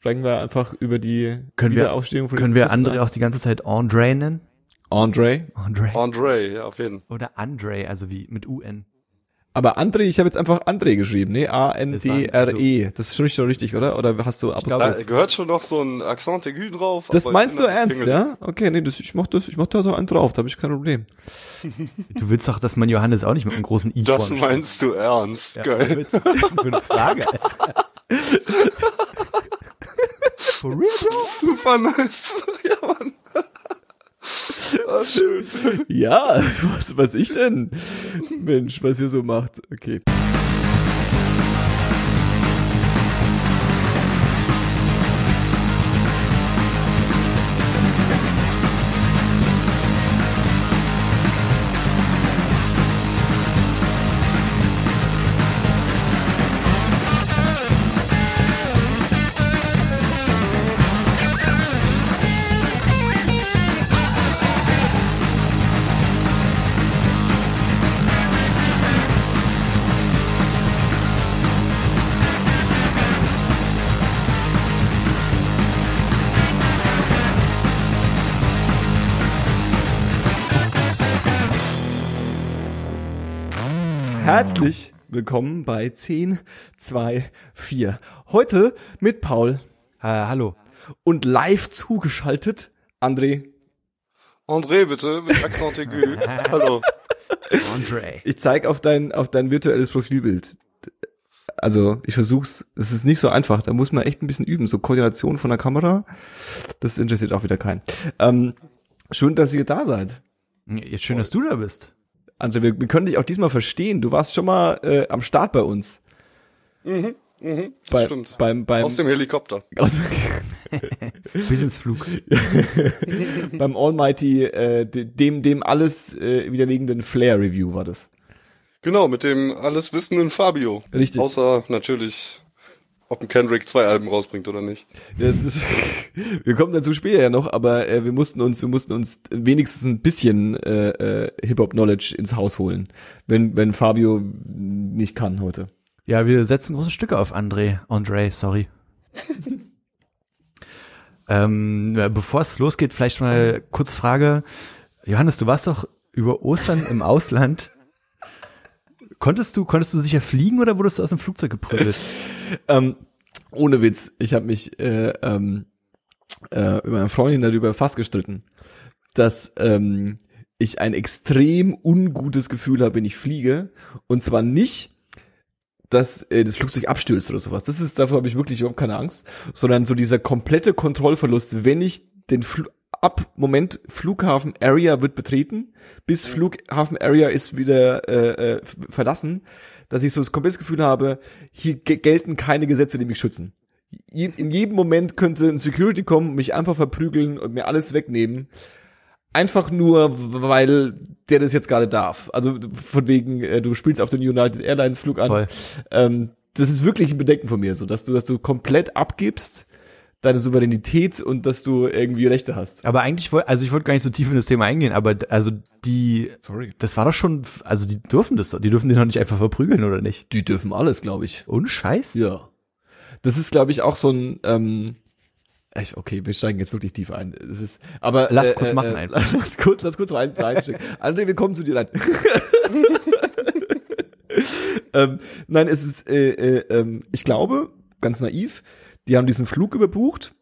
sprechen wir einfach über die Können wir- Wiederaufstehung von Können wir André auch die ganze Zeit Andre nennen? Andre. Andre. Andre, ja, auf jeden Oder Andre, also wie mit UN. Aber André, ich habe jetzt einfach André geschrieben, ne? A-N-D-R-E. Das ist schon richtig, oder? Oder hast du glaube- Da gehört schon noch so ein Accent aigu drauf. Das aber meinst du ernst, ja? Okay, nee, das, ich mach das, ich mach da so einen drauf, da habe ich kein Problem. Du willst doch, dass man Johannes auch nicht mit einem großen I Das meinst du ernst. Ja, geil. willst du denn für eine Frage? For real, bro? Super nice. ja, Mann. Ah, schön. Ja, was weiß ich denn? Mensch, was ihr so macht. Okay. Herzlich willkommen bei 10, 2, 4. Heute mit Paul Äh, hallo. und live zugeschaltet André. André, bitte, mit Accent aigu. Hallo. Andre. Ich zeig auf dein, auf dein virtuelles Profilbild. Also, ich versuch's, es ist nicht so einfach, da muss man echt ein bisschen üben, so Koordination von der Kamera, das interessiert auch wieder keinen. Ähm, schön, dass ihr da seid. Jetzt schön, dass du da bist. André, wir, wir können dich auch diesmal verstehen, du warst schon mal äh, am Start bei uns. Mhm, mhm, das Bei, stimmt. Beim, beim, Aus dem Helikopter. aus, Wissensflug. beim Almighty, äh, de- dem, dem alles äh, widerlegenden Flair-Review war das. Genau, mit dem alles wissenden Fabio. Richtig. Außer natürlich, ob ein Kendrick zwei Alben rausbringt oder nicht. Das ist, wir kommen dazu später ja noch, aber äh, wir mussten uns, wir mussten uns wenigstens ein bisschen äh, äh, Hip-Hop-Knowledge ins Haus holen, wenn, wenn Fabio nicht kann heute. Ja, wir setzen große Stücke auf André. Andre, sorry. ähm, bevor es losgeht, vielleicht mal kurz Frage. Johannes, du warst doch über Ostern im Ausland. Konntest du, konntest du sicher fliegen oder wurdest du aus dem Flugzeug geprügelt? Ähm, ohne Witz, ich habe mich äh, ähm, äh, mit meiner Freundin darüber fast gestritten, dass ähm, ich ein extrem ungutes Gefühl habe, wenn ich fliege. Und zwar nicht, dass äh, das Flugzeug abstürzt oder sowas. Das ist, dafür habe ich wirklich überhaupt keine Angst, sondern so dieser komplette Kontrollverlust, wenn ich den Fl ab Moment Flughafen Area wird betreten, bis Flughafen Area ist wieder äh, äh, verlassen, dass ich so das komplette Gefühl habe, hier ge- gelten keine Gesetze, die mich schützen. Je, in jedem Moment könnte ein Security kommen, mich einfach verprügeln und mir alles wegnehmen. Einfach nur, weil der das jetzt gerade darf. Also von wegen, äh, du spielst auf den United Airlines Flug an. Ähm, das ist wirklich ein Bedenken von mir, so dass du, dass du komplett abgibst deine Souveränität und dass du irgendwie Rechte hast. Aber eigentlich wollte, also ich wollte gar nicht so tief in das Thema eingehen, aber also die, Sorry. das war doch schon, also die dürfen das doch, die dürfen den doch nicht einfach verprügeln, oder nicht? Die dürfen alles, glaube ich. Und Scheiß? Ja. Das ist, glaube ich, auch so ein, ähm, ich, okay, wir steigen jetzt wirklich tief ein. Das ist, aber Lass kurz machen einfach. Lass kurz, lass kurz rein, reinstecken. André, wir kommen zu dir rein. ähm, nein, es ist, äh, äh, ähm, ich glaube, ganz naiv, die haben diesen Flug überbucht.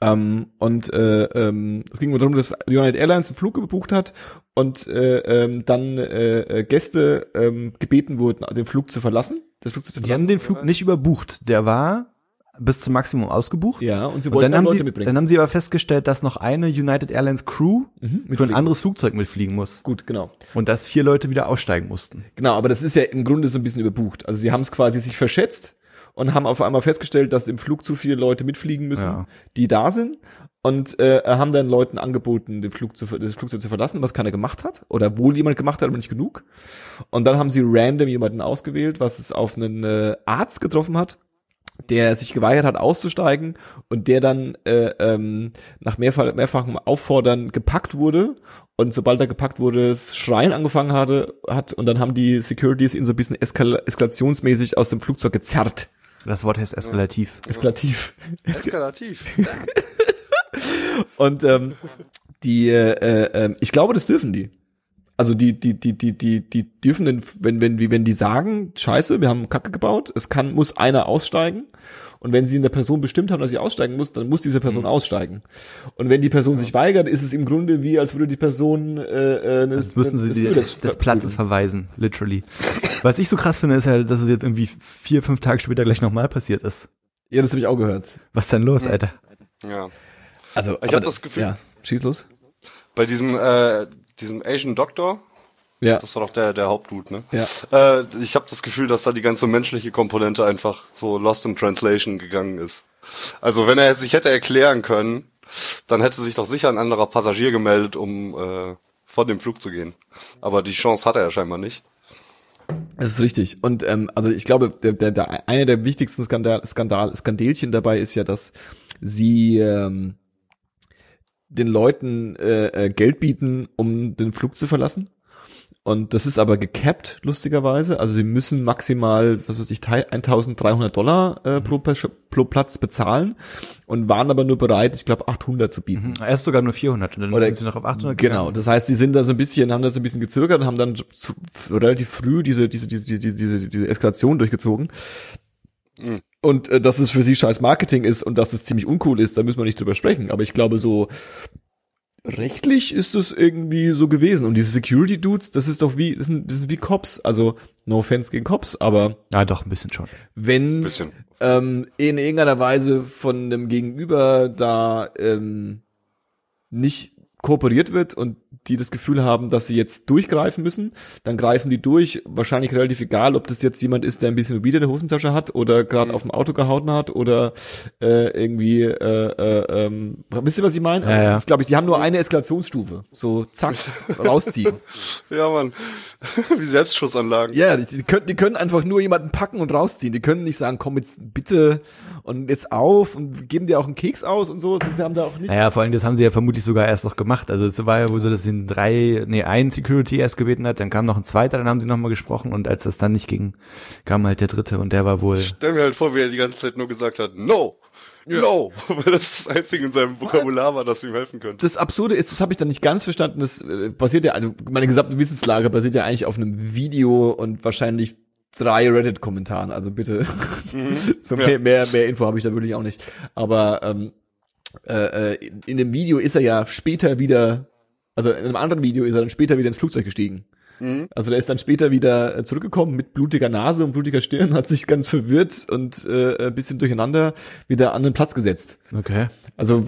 Ähm, und äh, ähm, es ging darum, dass United Airlines einen Flug gebucht hat und äh, ähm, dann äh, äh, Gäste ähm, gebeten wurden, den Flug zu verlassen. Das Flugzeug zu Die verlassen. haben den Flug nicht überbucht, der war bis zum Maximum ausgebucht. Ja, und sie Und wollten dann dann haben, Leute sie, mitbringen. dann haben sie aber festgestellt, dass noch eine United Airlines Crew für ein anderes Flugzeug mitfliegen muss. Gut, genau. Und dass vier Leute wieder aussteigen mussten. Genau, aber das ist ja im Grunde so ein bisschen überbucht. Also sie haben es quasi sich verschätzt und haben auf einmal festgestellt, dass im Flug zu viele Leute mitfliegen müssen, Ja. die da sind und äh, haben dann Leuten angeboten, den Flug zu, das Flugzeug zu verlassen, was keiner gemacht hat oder wohl jemand gemacht hat, aber nicht genug. Und dann haben sie random jemanden ausgewählt, was es auf einen äh, Arzt getroffen hat, der sich geweigert hat auszusteigen und der dann äh, ähm, nach mehrfach, mehrfachem Auffordern gepackt wurde und sobald er gepackt wurde, das Schreien angefangen hatte, hat und dann haben die Securities ihn so ein bisschen eskal eskalationsmäßig aus dem Flugzeug gezerrt. Das Wort heißt eskalativ. Eskalativ. Eskalativ. Und ähm, die, äh, äh, ich glaube, das dürfen die. Also die, die, die, die, die, die dürfen, den, wenn, wenn, wie wenn die sagen, scheiße, wir haben Kacke gebaut, es kann, muss einer aussteigen. Und wenn sie in der Person bestimmt haben, dass sie aussteigen muss, dann muss diese Person aussteigen. Und wenn die Person sich weigert, ist es im Grunde wie, als würde die Person äh, äh, Jetzt müssen sie die, des, des Platzes verweisen, literally. Was ich so krass finde, ist halt, dass es jetzt irgendwie vier, fünf Tage später gleich nochmal passiert ist. Ja, das habe ich auch gehört. Was ist denn los, Alter? Ja. Also, Ich hab das Gefühl- Ja, schieß los. Bei diesem, äh, diesem Asian Doctor, Ja. das war doch der, der Hauptdude, ne? Ja. Äh, ich habe das Gefühl, dass da die ganze menschliche Komponente einfach so lost in translation gegangen ist. Also wenn er sich hätte erklären können, dann hätte sich doch sicher ein anderer Passagier gemeldet, um äh, von dem Flug zu gehen. Aber die Chance hat er ja scheinbar nicht. Das ist richtig. Und ähm, also ich glaube, der, der, der, eine der wichtigsten Skandal, Skandal, Skandelchen dabei ist ja, dass sie ähm, den Leuten äh, äh, Geld bieten, um den Flug zu verlassen. Und das ist aber gecapped, lustigerweise. Also sie müssen maximal, was weiß ich, 1300 Dollar äh, pro, Pers- pro Platz bezahlen und waren aber nur bereit, ich glaube, 800 zu bieten. Erst sogar nur 400 und dann Oder- sind sie noch auf 800 Genau, gegangen. das heißt, die sind da so ein bisschen, haben da so ein bisschen gezögert und haben dann zu, relativ früh diese, diese, diese, diese, diese, diese Eskalation durchgezogen. Und äh, dass es für sie scheiß Marketing ist und dass es ziemlich uncool ist, da müssen wir nicht drüber sprechen. Aber ich glaube, so rechtlich ist es irgendwie so gewesen. Und diese Security Dudes, das ist doch wie, das sind, das sind wie Cops. Also, no offense gegen Cops, aber Ja, doch, ein bisschen schon. wenn Bisschen. ähm, in irgendeiner Weise von dem Gegenüber da ähm, nicht kooperiert wird und die das Gefühl haben, dass sie jetzt durchgreifen müssen, dann greifen die durch. Wahrscheinlich relativ egal, ob das jetzt jemand ist, der ein bisschen Mobil in der Hosentasche hat oder gerade auf dem Auto gehauen hat oder äh, irgendwie, äh, äh, ähm, wisst ihr, was ich meine? Also Ja, ja. Das ist, glaube ich, die haben nur eine Eskalationsstufe. So, zack, rausziehen. Ja, Mann. Wie Selbstschussanlagen. Ja, die, die, können, die können einfach nur jemanden packen und rausziehen. Die können nicht sagen, komm jetzt bitte und jetzt auf und geben dir auch einen Keks aus und so. Sie haben da auch nicht. Naja, vor allem, das haben sie ja vermutlich sogar erst noch gemacht. Also es war ja wohl so, dass sie drei, nee, ein Security erst gebeten hat, dann kam noch ein zweiter, dann haben sie nochmal gesprochen und als das dann nicht ging, kam halt der dritte und der war wohl. Stell mir halt vor, wie er die ganze Zeit nur gesagt hat, no, no, weil das das Einzige in seinem Vokabular war, das ihm helfen könnte. Das Absurde ist, das habe ich dann nicht ganz verstanden, das äh, basiert ja, also meine gesamte Wissenslage basiert ja eigentlich auf einem Video und wahrscheinlich drei Reddit-Kommentaren, also bitte. so mehr, Ja. mehr, mehr Info habe ich da wirklich auch nicht. Aber ähm, äh, äh, in, in dem Video ist er ja später wieder, also in einem anderen Video ist er dann später wieder ins Flugzeug gestiegen. Also der ist dann später wieder äh, zurückgekommen mit blutiger Nase und blutiger Stirn, hat sich ganz verwirrt und äh, ein bisschen durcheinander wieder an den Platz gesetzt. Okay. Also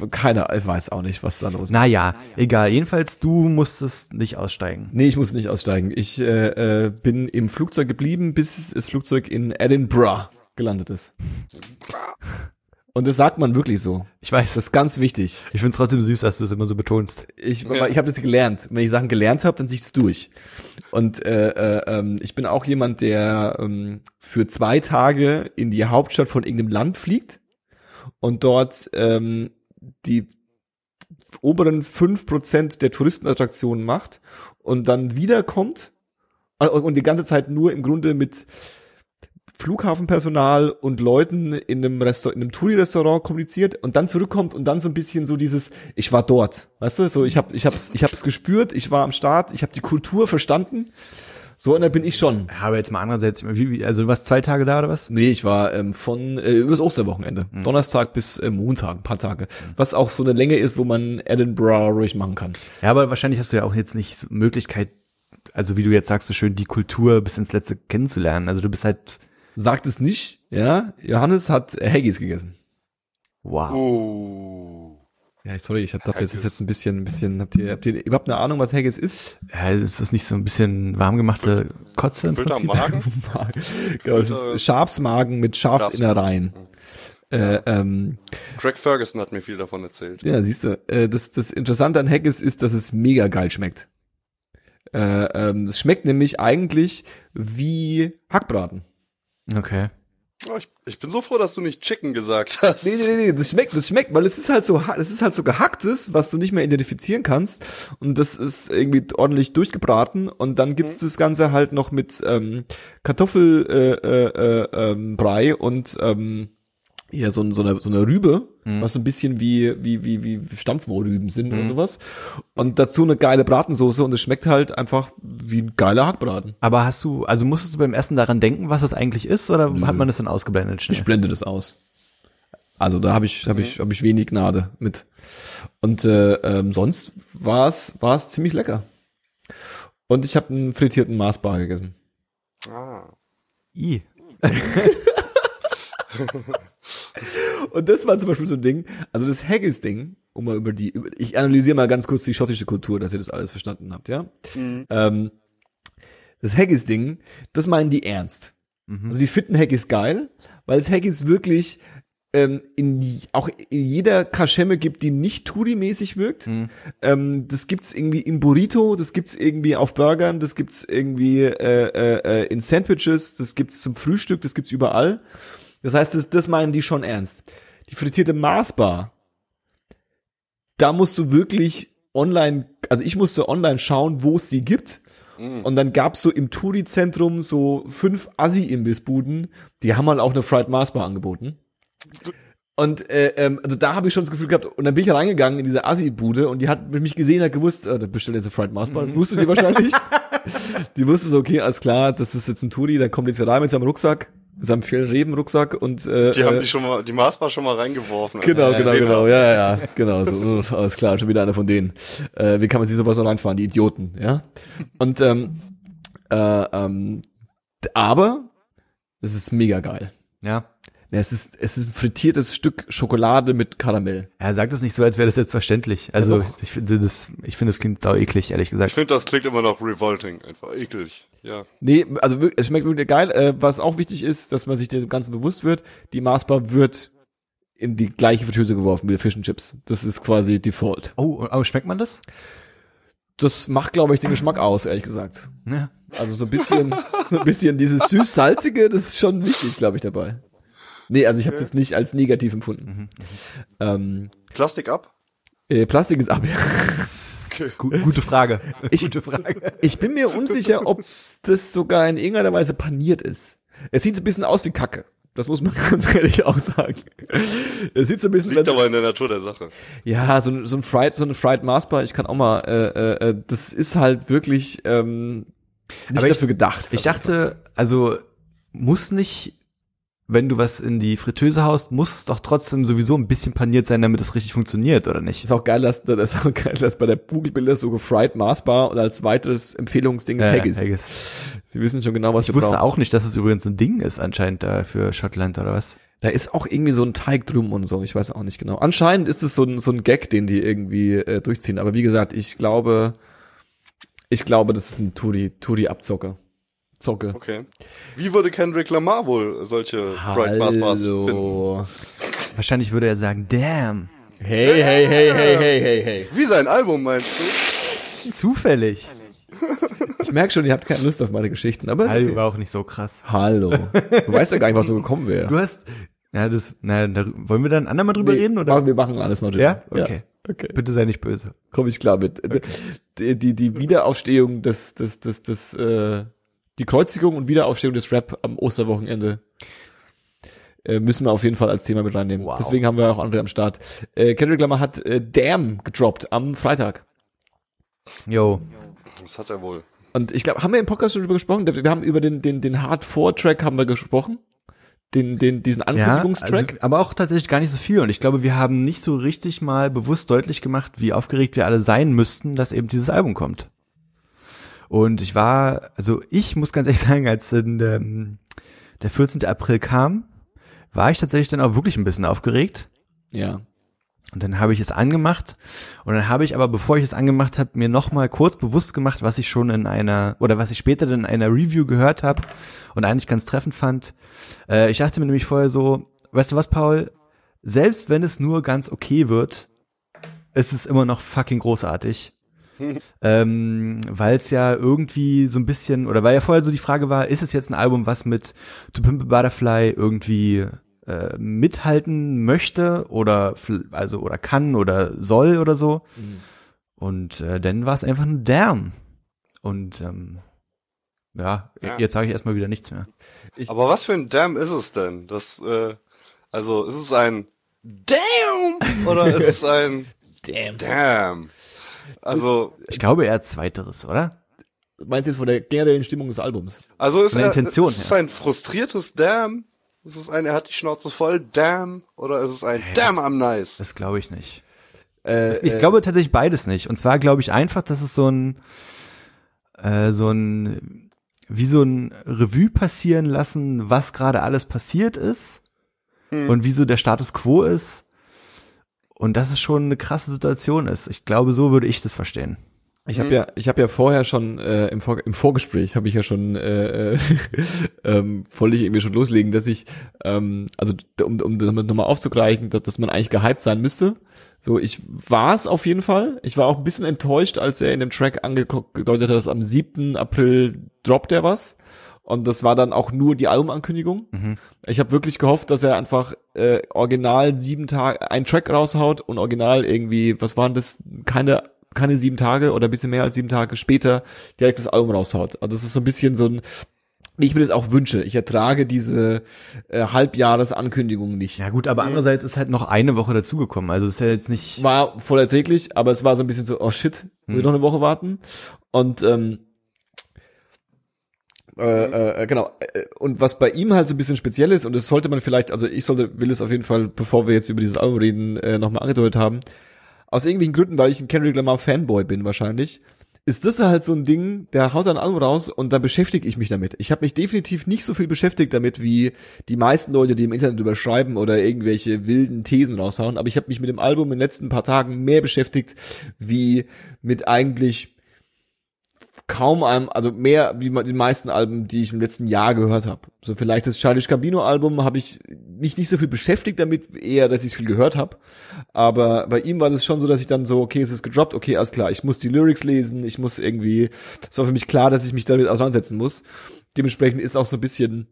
äh, keiner weiß auch nicht, was da los ist. Naja, egal. Jedenfalls, du musstest nicht aussteigen. Nee, ich musste nicht aussteigen. Ich äh, äh, bin im Flugzeug geblieben, bis das Flugzeug in Edinburgh gelandet ist. Und das sagt man wirklich so. Ich weiß, Das ist ganz wichtig. ich find's trotzdem süß, dass du es immer so betonst. Ich, ich habe das gelernt. Wenn ich Sachen gelernt habe, dann ziehe ich es durch. Und äh, äh, ähm, ich bin auch jemand, der ähm, für zwei Tage in die Hauptstadt von irgendeinem Land fliegt und dort ähm, die oberen fünf Prozent der Touristenattraktionen macht und dann wiederkommt äh, und die ganze Zeit nur im Grunde mit Flughafenpersonal und Leuten in einem Restaurant, in einem Touri-Restaurant kommuniziert und dann zurückkommt und dann so ein bisschen so dieses, ich war dort, weißt du, so ich habe, ich hab's, ich hab's gespürt, ich war am Start, ich habe die Kultur verstanden, so und da bin ich schon. Aber jetzt mal andererseits, wie, wie, also du warst zwei Tage da oder was? Nee, ich war ähm, von äh, übers Osterwochenende, Donnerstag bis äh, Montag, ein paar Tage, was auch so eine Länge ist, wo man Edinburgh ruhig machen kann. Ja, aber wahrscheinlich hast du ja auch jetzt nicht Möglichkeit, also wie du jetzt sagst, so schön die Kultur bis ins Letzte kennenzulernen. Also du bist halt, Sagt es nicht, ja? Johannes hat Haggis gegessen. wow. Oh. Ja, sorry, ich dachte, das ist Haggis. jetzt ein bisschen, ein bisschen, habt ihr, habt ihr überhaupt eine Ahnung, was Haggis ist? Ja, ist das nicht so ein bisschen warm gemachte Kotze im Prinzip? Magen? genau, es ist Schafsmagen mit Schafsinnereien. Äh, ähm, Craig Ferguson hat mir viel davon erzählt. ja, siehst du, äh, das, das Interessante an Haggis ist, dass es mega geil schmeckt. Äh, ähm, es schmeckt nämlich eigentlich wie Hackbraten. Okay. Oh, ich, ich bin so froh, dass du nicht Chicken gesagt hast. Nee, nee, nee, das schmeckt, das schmeckt, weil es ist halt so, ha- das ist halt so gehacktes, was du nicht mehr identifizieren kannst. Und das ist irgendwie ordentlich durchgebraten. Und dann gibt's das Ganze halt noch mit ähm, Kartoffelbrei äh, äh, äh, ähm, Brei und ähm, ja, so, ein- so, eine, so eine Rübe, was so ein bisschen wie, wie, wie, wie Stampfmohrrüben sind oder sowas. Und dazu eine geile Bratensoße und es schmeckt halt einfach wie ein geiler Hackbraten. Aber hast du, also musstest du beim Essen daran denken, was das eigentlich ist, oder hat man das dann ausgeblendet schnell? Ich blende das aus. Also da habe ich habe ich habe ich wenig Gnade mit. Und äh, ähm, sonst war es war es ziemlich lecker. Und ich habe einen frittierten Marsbar gegessen. Ah. I. Und das war zum Beispiel so ein Ding. Also das Haggis-Ding, um mal über die, über, ich analysiere mal ganz kurz die schottische Kultur, dass ihr das alles verstanden habt, ja. Ähm, das Haggis-Ding, das meinen die ernst. Also die finden Haggis geil, weil es Haggis wirklich ähm, in auch in jeder Kaschemme gibt, die nicht Touri-mäßig wirkt. Ähm, das gibt's irgendwie in Burrito, das gibt's irgendwie auf Burgern, das gibt's irgendwie äh, äh, äh, in Sandwiches, das gibt's zum Frühstück, das gibt's überall. Das heißt, das, das meinen die schon ernst. Die frittierte Marsbar, da musst du wirklich online, also ich musste online schauen, wo es die gibt. Und dann gab's so im Touri-Zentrum so fünf Assi-Imbissbuden, die haben halt auch eine Fried Marsbar angeboten. Und äh, ähm, also da habe ich schon das Gefühl gehabt, und dann bin ich reingegangen in diese Assi-Bude und die hat mich gesehen, hat gewusst, äh, da bestellt jetzt eine Fried Marsbar, das wusste die wahrscheinlich. die wusste so, okay, alles klar, das ist jetzt ein Touri, der kommt jetzt hier rein mit seinem Rucksack, seinem Fjellreben-Rucksack und äh, Die haben äh, die schon mal, die Maßbar schon mal reingeworfen. als Genau, genau, genau, habe. ja, ja, ja, genau, so, so, alles klar, schon wieder einer von denen. Äh, wie kann man sich sowas so reinfahren, die Idioten, ja? Und, ähm, äh, ähm, aber, es ist mega geil. Ja. Ja, es ist, es ist ein frittiertes Stück Schokolade mit Karamell. Er sagt es nicht so, als wäre das selbstverständlich. Also doch. ich finde das, ich finde das klingt sau eklig, ehrlich Ich gesagt. finde, das klingt immer noch revolting, einfach eklig. Ja. Nee, also wirklich, es schmeckt wirklich geil. Äh, was auch wichtig ist, dass man sich dem Ganzen bewusst wird, die Maßbar wird in die gleiche Fritteuse geworfen wie die Fish and Chips. Das ist quasi Default. Oh, oh, schmeckt man das? Das macht, glaube ich, den Geschmack aus, ehrlich gesagt. Ja. Also so ein bisschen, so ein bisschen dieses süß-salzige, das ist schon wichtig, glaube ich, dabei. Nee, also ich habe es jetzt nicht als negativ empfunden. Ähm, Plastik ab? äh, Plastik ist ab. Gu gute Frage. Ich- gute Frage. Ich bin mir unsicher, ob das sogar in irgendeiner Weise paniert ist. Es sieht so ein bisschen aus wie Kacke. Das muss man ganz ehrlich auch sagen. Es sieht so ein bisschen, Liegt aber in der Natur der Sache. ja, so, ein- so ein Fried, so eine Fried Marsbar. Ich kann auch mal, äh, äh, das ist halt wirklich ähm, nicht Aber ich- dafür gedacht. Ich dachte, also muss nicht, wenn du was in die Fritteuse haust, muss es doch trotzdem sowieso ein bisschen paniert sein, damit es richtig funktioniert, oder nicht? Ist auch geil, dass, das ist auch geil, dass bei der Google-Bilder so gefried Marsbar und als weiteres Empfehlungsding Ja, Haggis. Haggis. Sie wissen schon genau, was Ich wir wusste brauchen. auch nicht, dass es übrigens so ein Ding ist anscheinend da für Schottland oder was. Da ist auch irgendwie so ein Teig drum und so. Ich weiß auch nicht genau. Anscheinend ist es so ein, so ein Gag, den die irgendwie äh, durchziehen. Aber wie gesagt, ich glaube, ich glaube, das ist ein Touri, Touri-Abzocke. Zocke. Okay. Wie würde Kendrick Lamar wohl solche Bright Mars Bars finden? Hallo. Wahrscheinlich würde er sagen, damn, Hey, hey, hey, hey, hey, hey, hey. Wie sein Album meinst du? zufällig. Ich merke schon, ihr habt keine Lust auf meine Geschichten, aber Hallo okay. war auch nicht so krass. Hallo. Du weißt ja gar nicht, was so gekommen wäre. Du hast, ja, das, na, da, wollen wir dann andermal drüber Nee, reden, oder? Machen, wir machen alles mal drüber. Ja? Okay. okay. Bitte sei nicht böse. Komme ich klar mit. Die, die, die Wiederaufstehung des, des, des, des, äh, die Kreuzigung und Wiederaufstehung des Rap am Osterwochenende äh, müssen wir auf jeden Fall als Thema mit reinnehmen. Wow. Deswegen haben wir auch andere am Start. Äh, Kendrick Lamar hat äh, Damn gedroppt am Freitag. Yo. Das hat er wohl. Und ich glaube, haben wir im Podcast schon drüber gesprochen? Wir haben über den, den, den Hard 4 Track haben wir gesprochen. Den, den, diesen Ja, Ankündigungstrack. also, aber auch tatsächlich gar nicht so viel. Und ich glaube, wir haben nicht so richtig mal bewusst deutlich gemacht, wie aufgeregt wir alle sein müssten, dass eben dieses Album kommt. Und ich war, also ich muss ganz ehrlich sagen, als in der, der 14. April kam, war ich tatsächlich dann auch wirklich ein bisschen aufgeregt. ja. Und dann habe ich es angemacht und dann habe ich aber, bevor ich es angemacht habe, mir nochmal kurz bewusst gemacht, was ich schon in einer, oder was ich später dann in einer Review gehört habe und eigentlich ganz treffend fand. Äh, ich dachte mir nämlich vorher so, weißt du was, Paul, selbst wenn es nur ganz okay wird, ist es immer noch fucking großartig. Ähm, weil es ja irgendwie so ein bisschen, oder weil ja vorher so die Frage war, ist es jetzt ein Album, was mit To Pimp a Butterfly irgendwie äh, mithalten möchte oder also oder kann oder soll oder so. Mhm. Und äh, dann war es einfach ein Damn. Und ähm, ja, ja. jetzt sage ich erstmal wieder nichts mehr. Ich, Aber was für ein Damn ist es denn? Das, äh, also ist es ein Damn oder ist es ein Damn? Damn. Also ich glaube eher zweiteres, oder? Meinst du jetzt von der generellen Stimmung des Albums? Also ist, er, Intention, ist es ein frustriertes Damn? Ist es ein, er hat die Schnauze voll, Damn? Oder ist es ein hey, Damn, I'm nice? Das glaube ich nicht. Äh, ich äh, glaube tatsächlich beides nicht. Und zwar glaube ich einfach, dass es so ein, äh, so ein, wie so ein Revue passieren lassen, was gerade alles passiert ist hm. und wie so der Status quo ist. Und dass es schon eine krasse Situation ist. Ich glaube, so würde ich das verstehen. Ich habe mhm. ja, ich habe ja vorher schon äh, im, Vor im Vorgespräch habe ich ja schon äh, äh, ähm, wollte ich irgendwie schon loslegen, dass ich ähm, also um, um das nochmal aufzugreifen, dass, dass man eigentlich gehypt sein müsste. So, ich war es auf jeden Fall. Ich war auch ein bisschen enttäuscht, als er in dem Track angedeutet hat, dass am 7. April droppt er was. Und das war dann auch nur die Albumankündigung. Mhm. Ich habe wirklich gehofft, dass er einfach äh, original sieben Tage ein Track raushaut und original irgendwie, was waren das, keine keine sieben Tage oder ein bisschen mehr als sieben Tage später direkt das Album raushaut. Also das ist so ein bisschen so ein, wie ich mir das auch wünsche. Ich ertrage diese äh, Halbjahresankündigung nicht. Ja gut, aber andererseits ist halt noch eine Woche dazugekommen. Also ist ja jetzt nicht. War voll erträglich, aber es war so ein bisschen so, oh shit, muss hm. noch eine Woche warten. Und ähm, äh, äh, genau. Äh, und was bei ihm halt so ein bisschen speziell ist, und das sollte man vielleicht, also ich sollte, will es auf jeden Fall, bevor wir jetzt über dieses Album reden, äh, nochmal angedeutet haben, aus irgendwelchen Gründen, weil ich ein Kendrick Lamar Fanboy bin wahrscheinlich, ist das halt so ein Ding, der haut dann Album raus und dann beschäftige ich mich damit. Ich habe mich definitiv nicht so viel beschäftigt damit wie die meisten Leute, die im Internet überschreiben oder irgendwelche wilden Thesen raushauen, aber ich habe mich mit dem Album in den letzten paar Tagen mehr beschäftigt wie mit eigentlich kaum einem, also mehr wie die meisten Alben, die ich im letzten Jahr gehört habe. So vielleicht das Childish Gambino Album habe ich mich nicht so viel beschäftigt damit, eher, dass ich viel gehört habe. Aber bei ihm war das schon so, dass ich dann so, okay, es ist gedroppt, okay, alles klar, ich muss die Lyrics lesen, ich muss irgendwie, es war für mich klar, dass ich mich damit auseinandersetzen muss. Dementsprechend ist auch so ein bisschen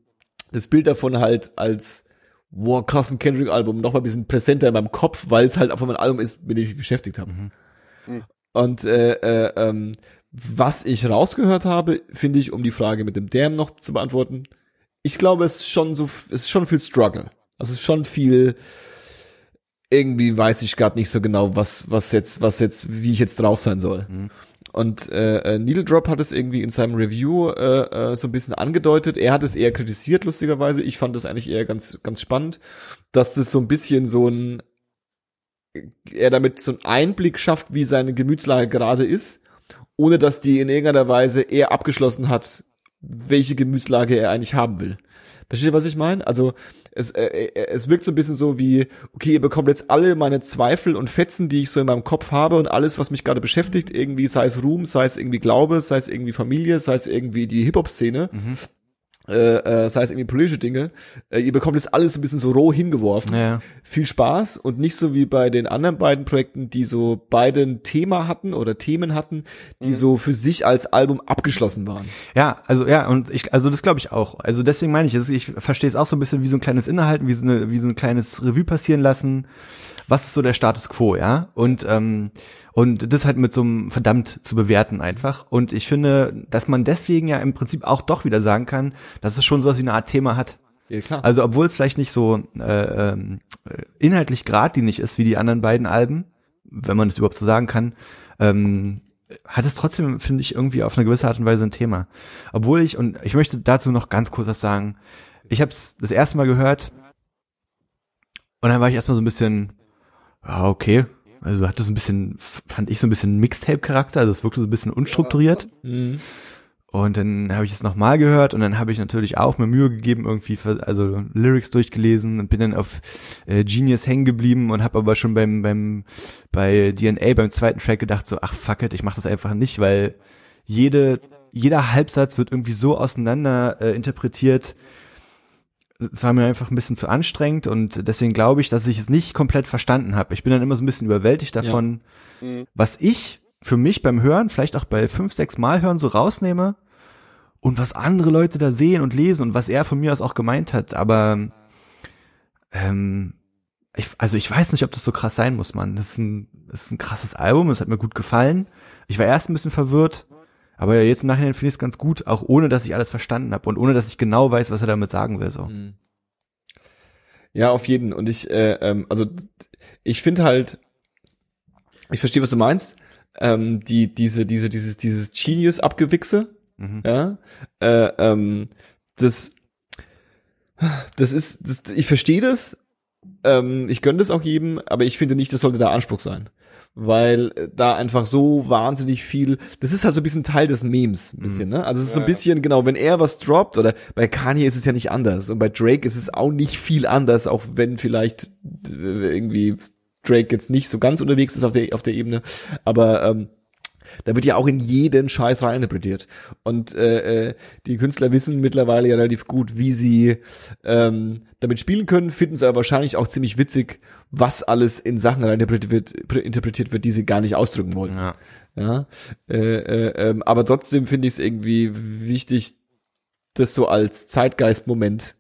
das Bild davon halt als wow, krassen Kendrick-Album noch mal ein bisschen präsenter in meinem Kopf, weil es halt einfach mein Album ist, mit dem ich mich beschäftigt habe. Mhm. Und äh, äh, ähm, was ich rausgehört habe, finde ich, um die Frage mit dem Damn noch zu beantworten, ich glaube, es ist schon so, es ist schon viel Struggle. Also es ist schon viel, irgendwie weiß ich gerade nicht so genau, was, was jetzt, was jetzt, wie ich jetzt drauf sein soll. Mhm. Und äh, äh, Needle Drop hat es irgendwie in seinem Review äh, äh, so ein bisschen angedeutet. Er hat es eher kritisiert, lustigerweise. Ich fand es eigentlich eher ganz, ganz spannend, dass das so ein bisschen so ein, er damit so einen Einblick schafft, wie seine Gemütslage gerade ist ohne dass die in irgendeiner Weise eher abgeschlossen hat, welche Gemütslage er eigentlich haben will. Versteht ihr, was ich meine? Also es, äh, äh, es wirkt so ein bisschen so wie, okay, ihr bekommt jetzt alle meine Zweifel und Fetzen, die ich so in meinem Kopf habe und alles, was mich gerade beschäftigt, irgendwie, sei es Ruhm, sei es irgendwie Glaube, sei es irgendwie Familie, sei es irgendwie die Hip-Hop-Szene. Mhm äh, äh, sei es irgendwie politische Dinge, äh, ihr bekommt jetzt alles ein bisschen so roh hingeworfen. Ja. Viel Spaß und nicht so wie bei den anderen beiden Projekten, die so beide ein Thema hatten oder Themen hatten, die mhm. so für sich als Album abgeschlossen waren. Ja, also ja, und ich, also das glaube ich auch. Also deswegen meine ich, ich verstehe es auch so ein bisschen wie so ein kleines Innehalten, wie so, eine, wie so ein kleines Revue passieren lassen. Was ist so der Status quo, ja? Und ähm, und das halt mit so einem verdammt zu bewerten einfach. Und ich finde, dass man deswegen ja im Prinzip auch doch wieder sagen kann, dass es schon sowas wie eine Art Thema hat. Ja, klar. Also obwohl es vielleicht nicht so äh, äh, inhaltlich geradlinig ist wie die anderen beiden Alben, wenn man das überhaupt so sagen kann, ähm, hat es trotzdem, finde ich, irgendwie auf eine gewisse Art und Weise ein Thema. Obwohl ich, und ich möchte dazu noch ganz kurz was sagen, ich habe es das erste Mal gehört und dann war ich erstmal so ein bisschen, ja, okay, also hat das ein bisschen, fand ich so ein bisschen Mixtape-Charakter, also es wirkte so ein bisschen unstrukturiert. Mhm. Und dann habe ich es nochmal gehört und dann habe ich natürlich auch mir Mühe gegeben, irgendwie, also Lyrics durchgelesen und bin dann auf äh, Genius hängen geblieben und habe aber schon beim, beim, bei DNA, beim zweiten Track gedacht so, ach fuck it, ich mach das einfach nicht, weil jede, jeder Halbsatz wird irgendwie so auseinander äh, interpretiert, es war mir einfach ein bisschen zu anstrengend und deswegen glaube ich, dass ich es nicht komplett verstanden habe. Ich bin dann immer so ein bisschen überwältigt davon, ja. mhm. was ich für mich beim Hören, vielleicht auch bei fünf, sechs Mal hören, so rausnehme und was andere Leute da sehen und lesen und was er von mir aus auch gemeint hat. Aber ähm, ich, also ich weiß nicht, ob das so krass sein muss, Mann. Das ist ein, das ist ein krasses Album, es hat mir gut gefallen. Ich war erst ein bisschen verwirrt, aber jetzt im Nachhinein finde ich es ganz gut, auch ohne, dass ich alles verstanden habe und ohne, dass ich genau weiß, was er damit sagen will. So. Mhm. Ja, auf jeden. Und ich, äh, ähm, also ich finde halt, ich verstehe, was du meinst. Ähm, die, diese, diese, dieses, dieses Genius-Abgewichse, Mhm. ja, äh, ähm, das, das ist, das, ich verstehe das, ähm, ich gönne das auch jedem, aber ich finde nicht, das sollte der Anspruch sein. Weil äh, da einfach so wahnsinnig viel, das ist halt so ein bisschen Teil des Memes, ein bisschen, ne? Also es ist so ein bisschen, genau, wenn er was droppt, oder bei Kanye ist es ja nicht anders, und bei Drake ist es auch nicht viel anders, auch wenn vielleicht äh, irgendwie Drake jetzt nicht so ganz unterwegs ist auf der, auf der Ebene, aber ähm, da wird ja auch in jeden Scheiß reininterpretiert. Und äh, äh, die Künstler wissen mittlerweile ja relativ gut, wie sie ähm, damit spielen können, finden es aber wahrscheinlich auch ziemlich witzig, was alles in Sachen reininterpretiert wird, interpretiert wird, die sie gar nicht ausdrücken wollen. Ja. Ja, äh, äh, ähm, aber trotzdem finde ich es irgendwie wichtig, das so als Zeitgeistmoment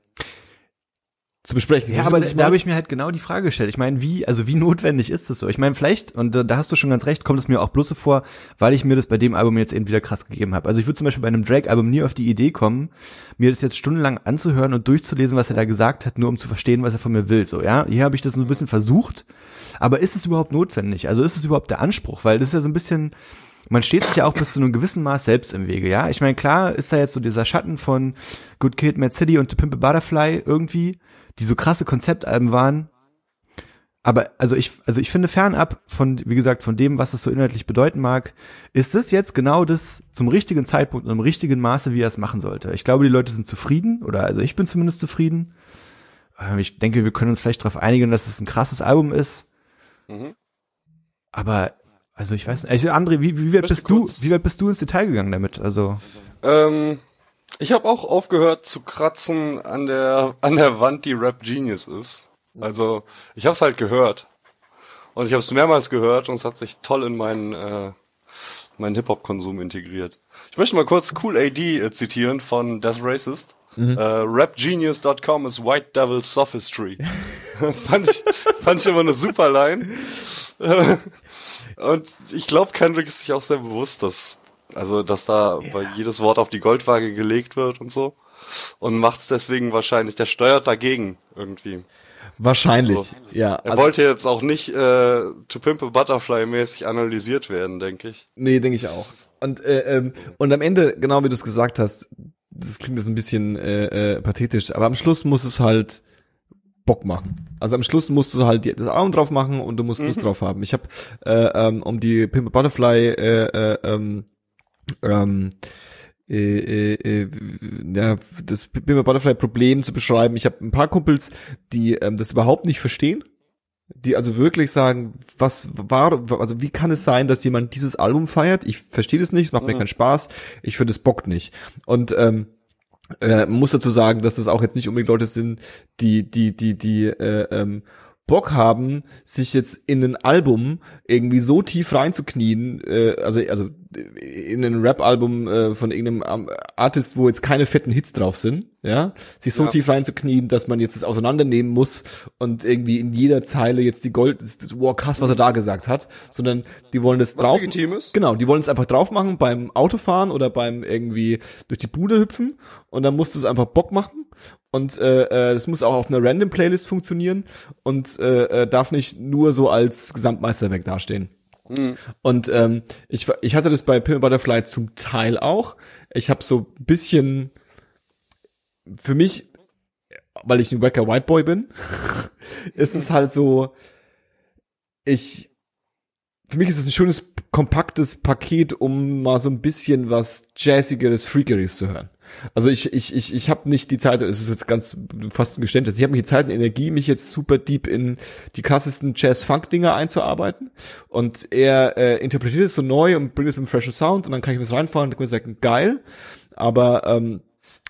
zu besprechen. Ja, aber da habe ich mir halt genau die Frage gestellt. Ich meine, wie, also wie notwendig ist das so? Ich meine, vielleicht, und da, hast du schon ganz recht, kommt es mir auch bloß so vor, weil ich mir das bei dem Album jetzt eben wieder krass gegeben habe. Also ich würde zum Beispiel bei einem Drake-Album nie auf die Idee kommen, mir das jetzt stundenlang anzuhören und durchzulesen, was er da gesagt hat, nur um zu verstehen, was er von mir will. So, ja, hier habe ich das so ein bisschen versucht. Aber ist es überhaupt notwendig? Also ist es überhaupt der Anspruch? Weil das ist ja so ein bisschen, man steht sich ja auch bis zu einem gewissen Maß selbst im Wege, ja. Ich meine, klar ist da jetzt so dieser Schatten von Good Kid, Mad City und The Pimp a Butterfly irgendwie, die so krasse Konzeptalben waren. Aber also ich, also ich finde fernab von, wie gesagt, von dem, was es so inhaltlich bedeuten mag, ist es jetzt genau das zum richtigen Zeitpunkt und im richtigen Maße, wie er es machen sollte. Ich glaube, die Leute sind zufrieden, oder also ich bin zumindest zufrieden. Ähm, Ich denke, wir können uns vielleicht darauf einigen, dass es ein krasses Album ist. Mhm. Aber, also ich weiß nicht, also André, wie, wie weit bist du, kurz- wie weit bist du ins Detail gegangen damit? Also, Ähm, ich habe auch aufgehört zu kratzen an der an der Wand, die Rap Genius ist. Also ich habe es halt gehört und ich habe es mehrmals gehört und es hat sich toll in meinen äh, meinen Hip Hop Konsum integriert. Ich möchte mal kurz Cool AD äh, zitieren von Death Racist. Äh, rapgenius.com is White Devil's Sophistry. fand, ich, fand ich immer eine super Line. Und ich glaube, Kendrick ist sich auch sehr bewusst, dass, also, dass da bei jedes Wort auf die Goldwaage gelegt wird und so. Und macht es deswegen wahrscheinlich, der steuert dagegen irgendwie. Wahrscheinlich, So. ja. Er Also, wollte jetzt auch nicht äh, To Pimp a Butterfly mäßig analysiert werden, denke ich. nee, denke ich auch. Und, äh, ähm, und am Ende, genau wie du es gesagt hast, das klingt jetzt ein bisschen äh, äh, pathetisch, aber am Schluss muss es halt Bock machen. Also am Schluss musst du halt das Augen drauf machen und du musst Lust drauf haben. Ich habe äh, ähm, um die Pimp a Butterfly äh, äh, ähm, ähm, äh, äh, äh, ja, das Pimp a Butterfly Problem zu beschreiben. Ich habe ein paar Kumpels, die ähm, das überhaupt nicht verstehen die also wirklich sagen, was war, also wie kann es sein, dass jemand dieses Album feiert? Ich verstehe das nicht, es macht mir keinen Spaß, ich finde es bockt nicht. Und ähm, äh, muss dazu sagen, dass das auch jetzt nicht unbedingt Leute sind, die, die, die, die äh, ähm, Bock haben, sich jetzt in ein Album irgendwie so tief reinzuknien, äh, also also in ein Rap-Album äh, von irgendeinem ähm, Artist, wo jetzt keine fetten Hits drauf sind, ja, sich so Ja. tief reinzuknien, dass man jetzt das auseinandernehmen muss und irgendwie in jeder Zeile jetzt die Gold, das, das wow, krass, was er da gesagt hat, sondern die wollen das Was drauf, genau, die wollen es einfach drauf machen beim Autofahren oder beim irgendwie durch die Bude hüpfen und dann musst du es einfach Bock machen und äh, äh, das muss auch auf einer Random Playlist funktionieren und äh, äh, darf nicht nur so als Gesamtmeisterwerk dastehen. Und ähm, ich, ich hatte das bei Pimp Butterfly zum Teil auch. Ich habe so ein bisschen für mich, weil ich ein wacker White Boy bin, ist es halt so, ich für mich ist es ein schönes, kompaktes Paket, um mal so ein bisschen was Jazzigeres, Freakiges zu hören. Also ich, ich, ich, ich habe nicht die Zeit, es ist jetzt ganz fast ein Geständnis, ich habe nicht die Zeit und Energie, mich jetzt super deep in die krassesten Jazz-Funk-Dinger einzuarbeiten. Und er äh, interpretiert es so neu und bringt es mit einem freshen Sound und dann kann ich das reinfahren und kann mir sagen, geil. Aber ähm,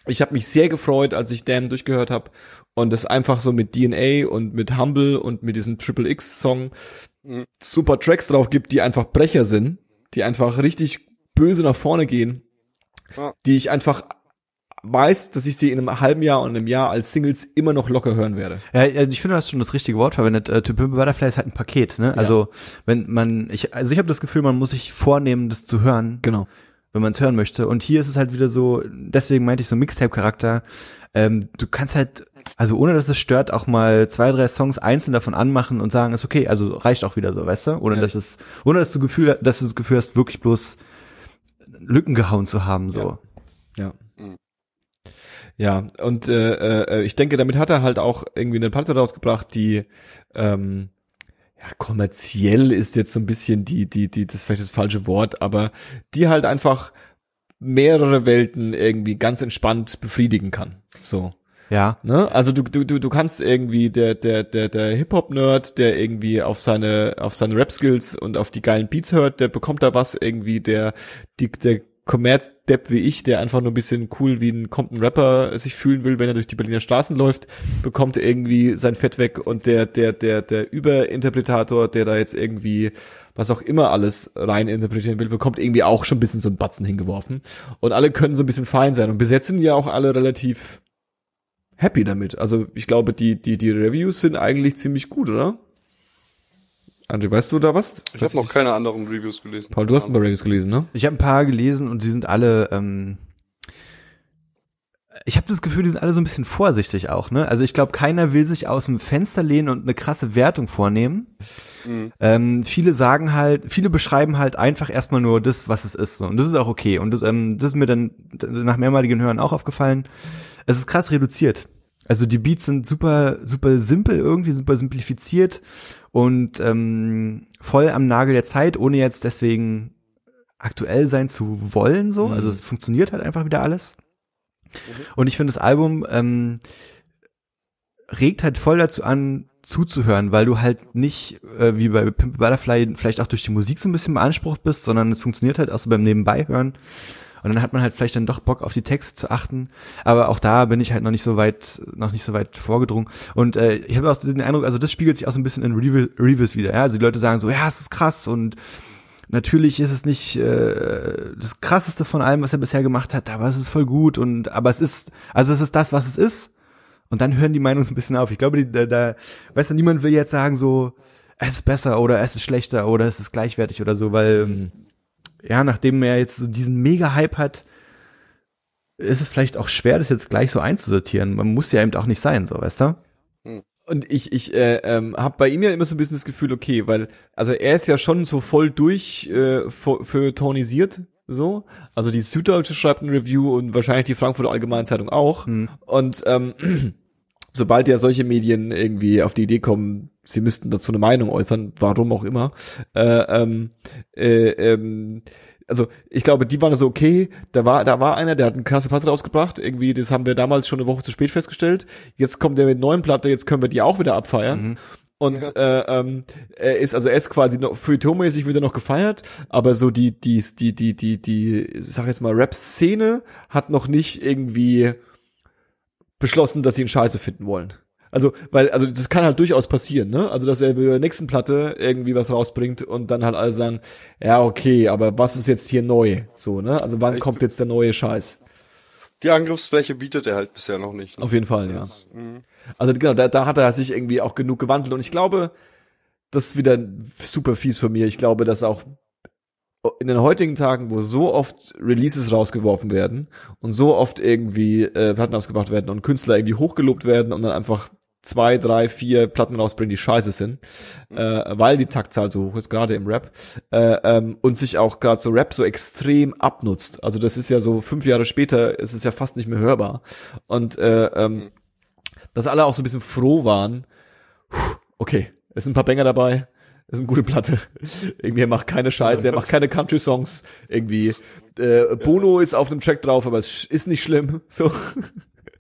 ich habe mich sehr gefreut, als ich Damn durchgehört habe und das einfach so mit DNA und mit Humble und mit diesem Triple X Super Tracks drauf gibt, die einfach Brecher sind die einfach richtig böse nach vorne gehen, Ja. die ich einfach weiß, dass ich sie in einem halben Jahr und einem Jahr als Singles immer noch locker hören werde. Ja, also ich finde, du hast schon das richtige Wort verwendet. Äh, To Pimp Butterfly ist halt ein Paket, ne? Also wenn man, ich, also ich habe das Gefühl, man muss sich vornehmen, das zu hören, Genau. wenn man es hören möchte. Und hier ist es halt wieder so, deswegen meinte ich so Mixtape-Charakter. Ähm, du kannst halt, also ohne dass es stört, auch mal zwei, drei Songs einzeln davon anmachen und sagen, ist okay, also reicht auch wieder so, weißt du? Ohne Ja. dass es, ohne dass du Gefühl, dass du das Gefühl hast, wirklich bloß Lücken gehauen zu haben, so. Ja. Mhm. Ja, und äh, äh, ich denke, damit hat er halt auch irgendwie eine Platte rausgebracht, die ähm, ja, kommerziell ist jetzt so ein bisschen die, die, die, das ist vielleicht das falsche Wort, aber die halt einfach mehrere Welten irgendwie ganz entspannt befriedigen kann. So. Ja. Ne? Also du, du, du, du kannst irgendwie der, der, der, der Hip-Hop-Nerd, der irgendwie auf seine, auf seine Rap-Skills und auf die geilen Beats hört, der bekommt da was irgendwie, der, die, der Kommerz-Depp wie ich, der einfach nur ein bisschen cool wie ein, kommt ein Rapper sich fühlen will, wenn er durch die Berliner Straßen läuft, bekommt irgendwie sein Fett weg und der, der, der, der Überinterpretator, der da jetzt irgendwie was auch immer alles rein interpretieren will, bekommt irgendwie auch schon ein bisschen so einen Batzen hingeworfen. Und alle können so ein bisschen fein sein. Und sind ja auch alle relativ happy damit. Also ich glaube, die, die, die Reviews sind eigentlich ziemlich gut, oder? André, weißt du da was? Ich habe noch keine anderen Reviews gelesen. Paul, du hast ein paar Reviews gelesen, ne? Ich habe ein paar gelesen und die sind alle, ähm, ich habe das Gefühl, die sind alle so ein bisschen vorsichtig auch, ne? Also ich glaube, keiner will sich aus dem Fenster lehnen und eine krasse Wertung vornehmen. Mhm. Ähm, viele sagen halt, viele beschreiben halt einfach erstmal nur das, was es ist. So. Und das ist auch okay. Und das, ähm, das ist mir dann nach mehrmaligen Hören auch aufgefallen. Es ist krass reduziert. Also die Beats sind super, super simpel irgendwie, super simplifiziert und ähm, voll am Nagel der Zeit, ohne jetzt deswegen aktuell sein zu wollen. So, Mhm. also es funktioniert halt einfach wieder alles. Und ich finde das Album ähm, regt halt voll dazu an, zuzuhören, weil du halt nicht äh, wie bei Pimp Butterfly vielleicht auch durch die Musik so ein bisschen beansprucht bist, sondern es funktioniert halt auch so beim Nebenbeihören. Und dann hat man halt vielleicht dann doch Bock auf die Texte zu achten. Aber auch da bin ich halt noch nicht so weit, noch nicht so weit vorgedrungen. Und äh, ich habe auch den Eindruck, also das spiegelt sich auch so ein bisschen in Review, Reviews wieder. Ja? Also die Leute sagen so, ja, es ist krass und natürlich ist es nicht äh, das krasseste von allem, was er bisher gemacht hat, aber es ist voll gut und aber es ist, also es ist das, was es ist. Und dann hören die Meinungen ein bisschen auf. Ich glaube, die, da, da, weißt du, niemand will jetzt sagen so, es ist besser oder es ist schlechter oder es ist gleichwertig oder so, weil Mhm. Ja, nachdem er jetzt so diesen Mega-Hype hat, ist es vielleicht auch schwer, das jetzt gleich so einzusortieren. Man muss ja eben auch nicht sein, so, weißt du? Und ich, ich äh, ähm, habe bei ihm ja immer so ein bisschen das Gefühl, okay, weil, also er ist ja schon so voll durch äh, für, tonisiert, so. Also die Süddeutsche schreibt ein Review und wahrscheinlich die Frankfurter Allgemeine Zeitung auch. Und ähm, sobald ja solche Medien irgendwie auf die Idee kommen, sie müssten dazu eine Meinung äußern, warum auch immer, äh, ähm, äh, ähm, also ich glaube, die waren so okay, da war da war einer, der hat eine krasse Platte rausgebracht, irgendwie, das haben wir damals schon eine Woche zu spät festgestellt. Jetzt kommt der mit neuen Platte, jetzt können wir die auch wieder abfeiern. Und äh, ähm, er ist also er ist quasi noch feuilletonmäßig wieder noch gefeiert, aber so die die die die die die ich sag jetzt mal Rap Szene hat noch nicht irgendwie beschlossen, dass sie ihn scheiße finden wollen. Also, weil, also das kann halt durchaus passieren, ne? Also, dass er bei der nächsten Platte irgendwie was rausbringt und dann halt alle sagen, ja, okay, aber was ist jetzt hier neu? So, ne? Also wann Ich- kommt jetzt der neue Scheiß? Die Angriffsfläche bietet er halt bisher noch nicht. ne? Auf jeden Fall, ja. Das, mhm. Also genau, da, da hat er sich irgendwie auch genug gewandelt und ich glaube, das ist wieder super fies von mir. Ich glaube, dass auch in den heutigen Tagen, wo so oft Releases rausgeworfen werden und so oft irgendwie äh, Platten rausgebracht werden und Künstler irgendwie hochgelobt werden und dann einfach zwei, drei, vier Platten rausbringen, die scheiße sind, äh, weil die Taktzahl so hoch ist, gerade im Rap, äh, ähm, und sich auch gerade so Rap so extrem abnutzt. Also das ist ja so fünf Jahre später, ist es ja fast nicht mehr hörbar. Und äh, ähm, dass alle auch so ein bisschen froh waren, puh, okay, es sind ein paar Banger dabei, ist eine gute Platte. Irgendwie, er macht keine Scheiße, er macht keine Country-Songs. Irgendwie, äh, Bono ist auf einem Track drauf, aber es ist nicht schlimm. So,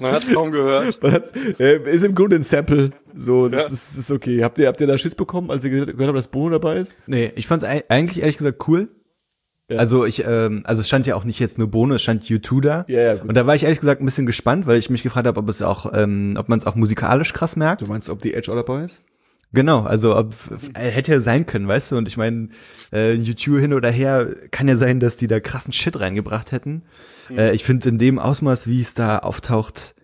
Man hat's kaum gehört. man hat's, äh, ist im Grunde ein Sample. So, das Ja. ist, ist okay. Habt ihr, habt ihr da Schiss bekommen, als ihr gehört habt, dass Bono dabei ist? Nee, ich fand's ei- eigentlich ehrlich gesagt cool. Ja. Also ich, ähm, also es stand ja auch nicht jetzt nur Bono, es stand U2 da. Ja, ja, gut. Und da war ich ehrlich gesagt ein bisschen gespannt, weil ich mich gefragt habe, ob es auch, ähm, ob man es auch musikalisch krass merkt. Du meinst, ob die Edge auch dabei ist? Genau, also ob, hätte ja sein können, weißt du? Und ich meine, äh, YouTube hin oder her kann ja sein, dass die da krassen Shit reingebracht hätten. Mhm. Äh, ich finde in dem Ausmaß, wie es da auftaucht,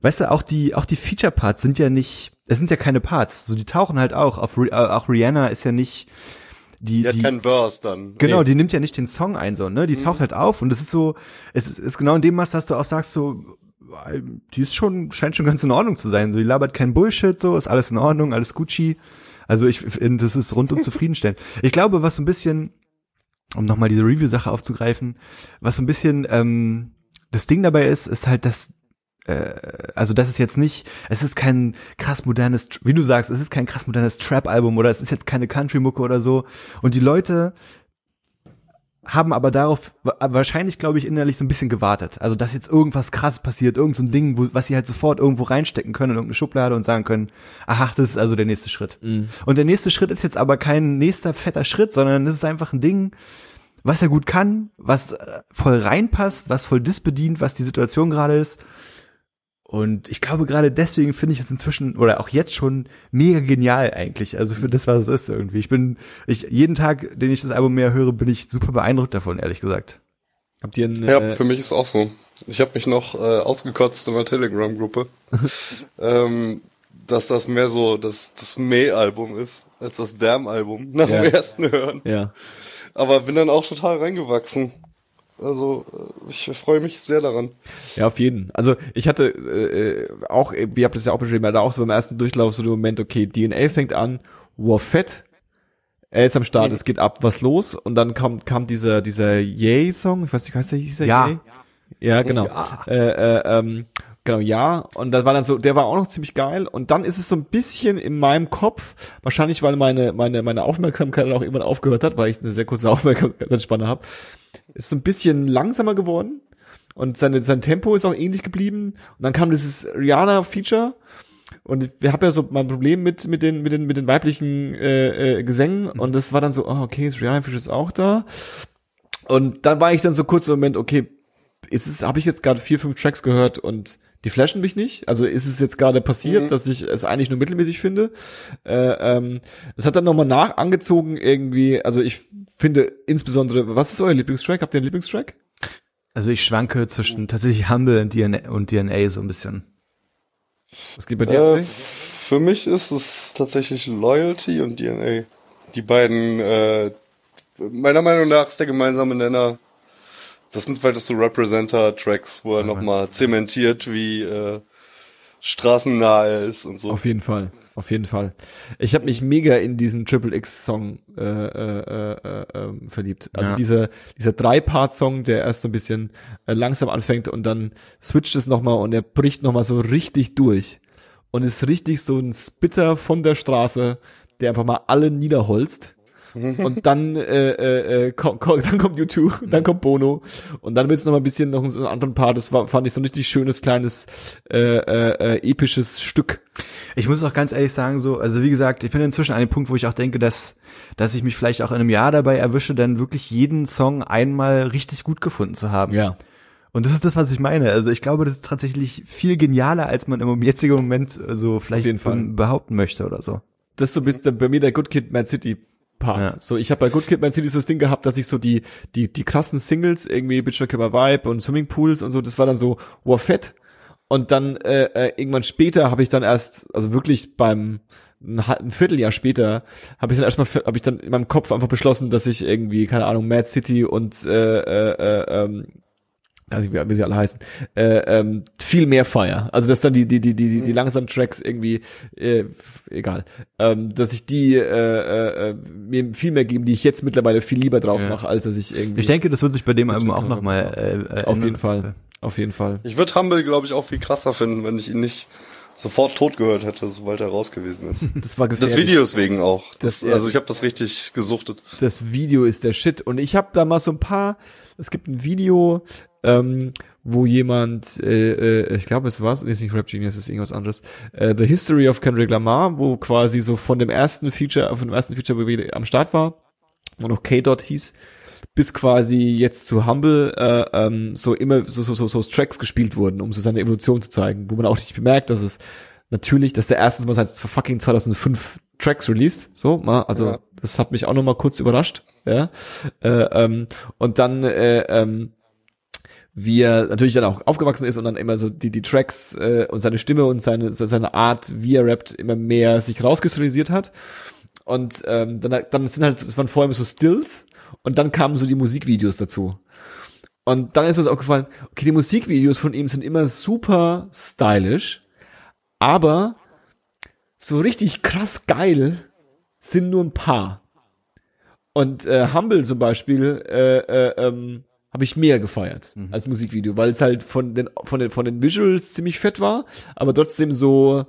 weißt du, auch die auch die Feature Parts sind ja nicht, es sind ja keine Parts, so die tauchen halt auch. Auf äh, auch Rihanna ist ja nicht die, die hat die, keinen Verse dann. Genau, nee. die nimmt ja nicht den Song ein, so, ne? Die mhm. taucht halt auf und es ist so, es ist, ist genau in dem Maß, dass du auch sagst, so, die ist schon, scheint schon ganz in Ordnung zu sein. So, die labert kein Bullshit, so, ist alles in Ordnung, alles Gucci. Also ich finde, das ist rundum zufriedenstellend. Ich glaube, was so ein bisschen, um nochmal diese Review-Sache aufzugreifen, was so ein bisschen ähm, das Ding dabei ist, ist halt, dass äh, also das ist jetzt nicht, es ist kein krass modernes, wie du sagst, es ist kein krass modernes Trap-Album oder es ist jetzt keine Country-Mucke oder so. Und die Leute haben aber darauf wahrscheinlich, glaube ich, innerlich so ein bisschen gewartet. Also, dass jetzt irgendwas krass passiert, irgend so ein Ding, wo, was sie halt sofort irgendwo reinstecken können in irgendeine Schublade und sagen können, aha, das ist also der nächste Schritt. Mhm. Und der nächste Schritt ist jetzt aber kein nächster fetter Schritt, sondern es ist einfach ein Ding, was er gut kann, was äh, voll reinpasst, was voll disbedient, was die Situation gerade ist. Und ich glaube, gerade deswegen finde ich es inzwischen oder auch jetzt schon mega genial eigentlich. Also für das, was es ist irgendwie. Ich bin, ich, jeden Tag, den ich das Album mehr höre, bin ich super beeindruckt davon, ehrlich gesagt. Habt ihr ein, Ja, äh, für mich ist auch so. Ich habe mich noch äh, ausgekotzt in der Telegram-Gruppe, ähm, dass das mehr so das, das May-Album ist, als das Damn-Album nach ja. dem ersten Hören. Ja. Aber bin dann auch total reingewachsen. Also äh, ich freue mich sehr daran. Ja, auf jeden. Also ich hatte äh, auch, wie habt ihr es ja auch beschrieben, da auch so beim ersten Durchlauf so den Moment, okay, DNA fängt an, wow, fett, er ist am Start, mhm. es geht ab, was los? Und dann kam, kam dieser, dieser Yay-Song, ich weiß nicht, heißt der, hieß der ja. Yay? Ja, genau. Ja. Äh, äh, ähm, Genau, ja. Und das war dann so, der war auch noch ziemlich geil. Und dann ist es so ein bisschen in meinem Kopf, wahrscheinlich weil meine, meine, meine Aufmerksamkeit auch irgendwann aufgehört hat, weil ich eine sehr kurze Aufmerksamkeitsspanne habe, ist so ein bisschen langsamer geworden. Und seine, sein Tempo ist auch ähnlich geblieben. Und dann kam dieses Rihanna-Feature. Und wir haben ja so mein Problem mit, mit den, mit den, mit den weiblichen äh, äh, Gesängen. Mhm. Und das war dann so, oh, okay, das Rihanna-Feature ist auch da. Und dann war ich dann so kurz im Moment, okay, ist es, habe ich jetzt gerade vier, fünf Tracks gehört und die flashen mich nicht. Also ist es jetzt gerade passiert, mhm. dass ich es eigentlich nur mittelmäßig finde. Äh, ähm, es hat dann nochmal nach angezogen irgendwie, also ich finde insbesondere, was ist euer Lieblingstrack? Habt ihr einen Lieblingstrack? Also ich schwanke zwischen tatsächlich Humble und DNA, und DNA so ein bisschen. Was geht bei dir? Äh, für mich ist es tatsächlich Loyalty und DNA. Die beiden, äh, meiner Meinung nach ist der gemeinsame Nenner das sind vielleicht so Representer-Tracks, wo er nochmal zementiert, wie äh, straßennah er ist und so. Auf jeden Fall, auf jeden Fall. Ich habe mich mega in diesen Triple X-Song äh, äh, äh, äh, verliebt. Also ja. dieser, dieser Drei-Part-Song, der erst so ein bisschen äh, langsam anfängt und dann switcht es nochmal und er bricht nochmal so richtig durch. Und ist richtig so ein Spitter von der Straße, der einfach mal alle niederholzt und dann äh, äh, äh komm, komm, dann kommt YouTube, dann kommt Bono und dann wird's noch mal ein bisschen noch einen anderen Part. Das war fand ich so ein richtig schönes kleines äh, äh, äh, episches Stück. Ich muss auch ganz ehrlich sagen so, also wie gesagt, ich bin inzwischen an dem Punkt, wo ich auch denke, dass dass ich mich vielleicht auch in einem Jahr dabei erwische, dann wirklich jeden Song einmal richtig gut gefunden zu haben. Ja. Und das ist das, was ich meine. Also ich glaube, das ist tatsächlich viel genialer, als man im jetzigen Moment so vielleicht behaupten möchte oder so. Das ist so bist bei mir der Good Kid Mad City Part. Ja. So, ich habe bei Good Kid Man City so das Ding gehabt, dass ich so die die die krassen Singles irgendwie Bitch Killer Vibe und Swimmingpools und so, das war dann so wow fett. Und dann äh, äh, irgendwann später habe ich dann erst, also wirklich beim ein, ein Vierteljahr später habe ich dann erstmal habe ich dann in meinem Kopf einfach beschlossen, dass ich irgendwie keine Ahnung Mad City und äh, äh, äh, ähm, also wie sie alle heißen, äh, ähm, viel mehr Fire. Also dass dann die die die die die mhm. langsamen Tracks irgendwie äh, egal, ähm, dass ich die äh, äh, äh, mir viel mehr geben, die ich jetzt mittlerweile viel lieber drauf ja. mache, als dass ich irgendwie. Ich denke, das wird sich bei dem Album auch noch mal äh, äh, auf jeden Fall, auf jeden Fall. Ich würde Humble glaube ich auch viel krasser finden, wenn ich ihn nicht sofort tot gehört hätte, sobald er raus gewesen ist. Das war gefährlich. Das Videos wegen auch. Das, das also ich habe das richtig gesuchtet. Das Video ist der Shit und ich habe da mal so ein paar. Es gibt ein Video, ähm, wo jemand, äh, äh, ich glaube, es war es nicht Rap Genius, es ist irgendwas anderes, äh, The History of Kendrick Lamar, wo quasi so von dem ersten Feature, von dem ersten Feature, wo wir am Start war, wo noch K-Dot hieß, bis quasi jetzt zu Humble äh, ähm, so immer so, so, so, so Tracks gespielt wurden, um so seine Evolution zu zeigen, wo man auch nicht bemerkt, dass es natürlich, dass der erstens mal seit fucking 2005 Tracks released, so, mal, also Ja. das hat mich auch noch mal kurz überrascht, ja, äh, ähm, und dann äh, ähm, wie er natürlich dann auch aufgewachsen ist und dann immer so die die Tracks äh, und seine Stimme und seine seine Art, wie er rappt, immer mehr sich rauskristallisiert hat. Und ähm, dann dann sind halt es waren vorher immer so Stills und dann kamen so die Musikvideos dazu. Und dann ist mir so aufgefallen, okay, die Musikvideos von ihm sind immer super stylisch, aber so richtig krass geil sind nur ein paar. Und äh, Humble zum Beispiel äh, äh, ähm, habe ich mehr gefeiert als Musikvideo, weil es halt von den von den von den Visuals ziemlich fett war, aber trotzdem so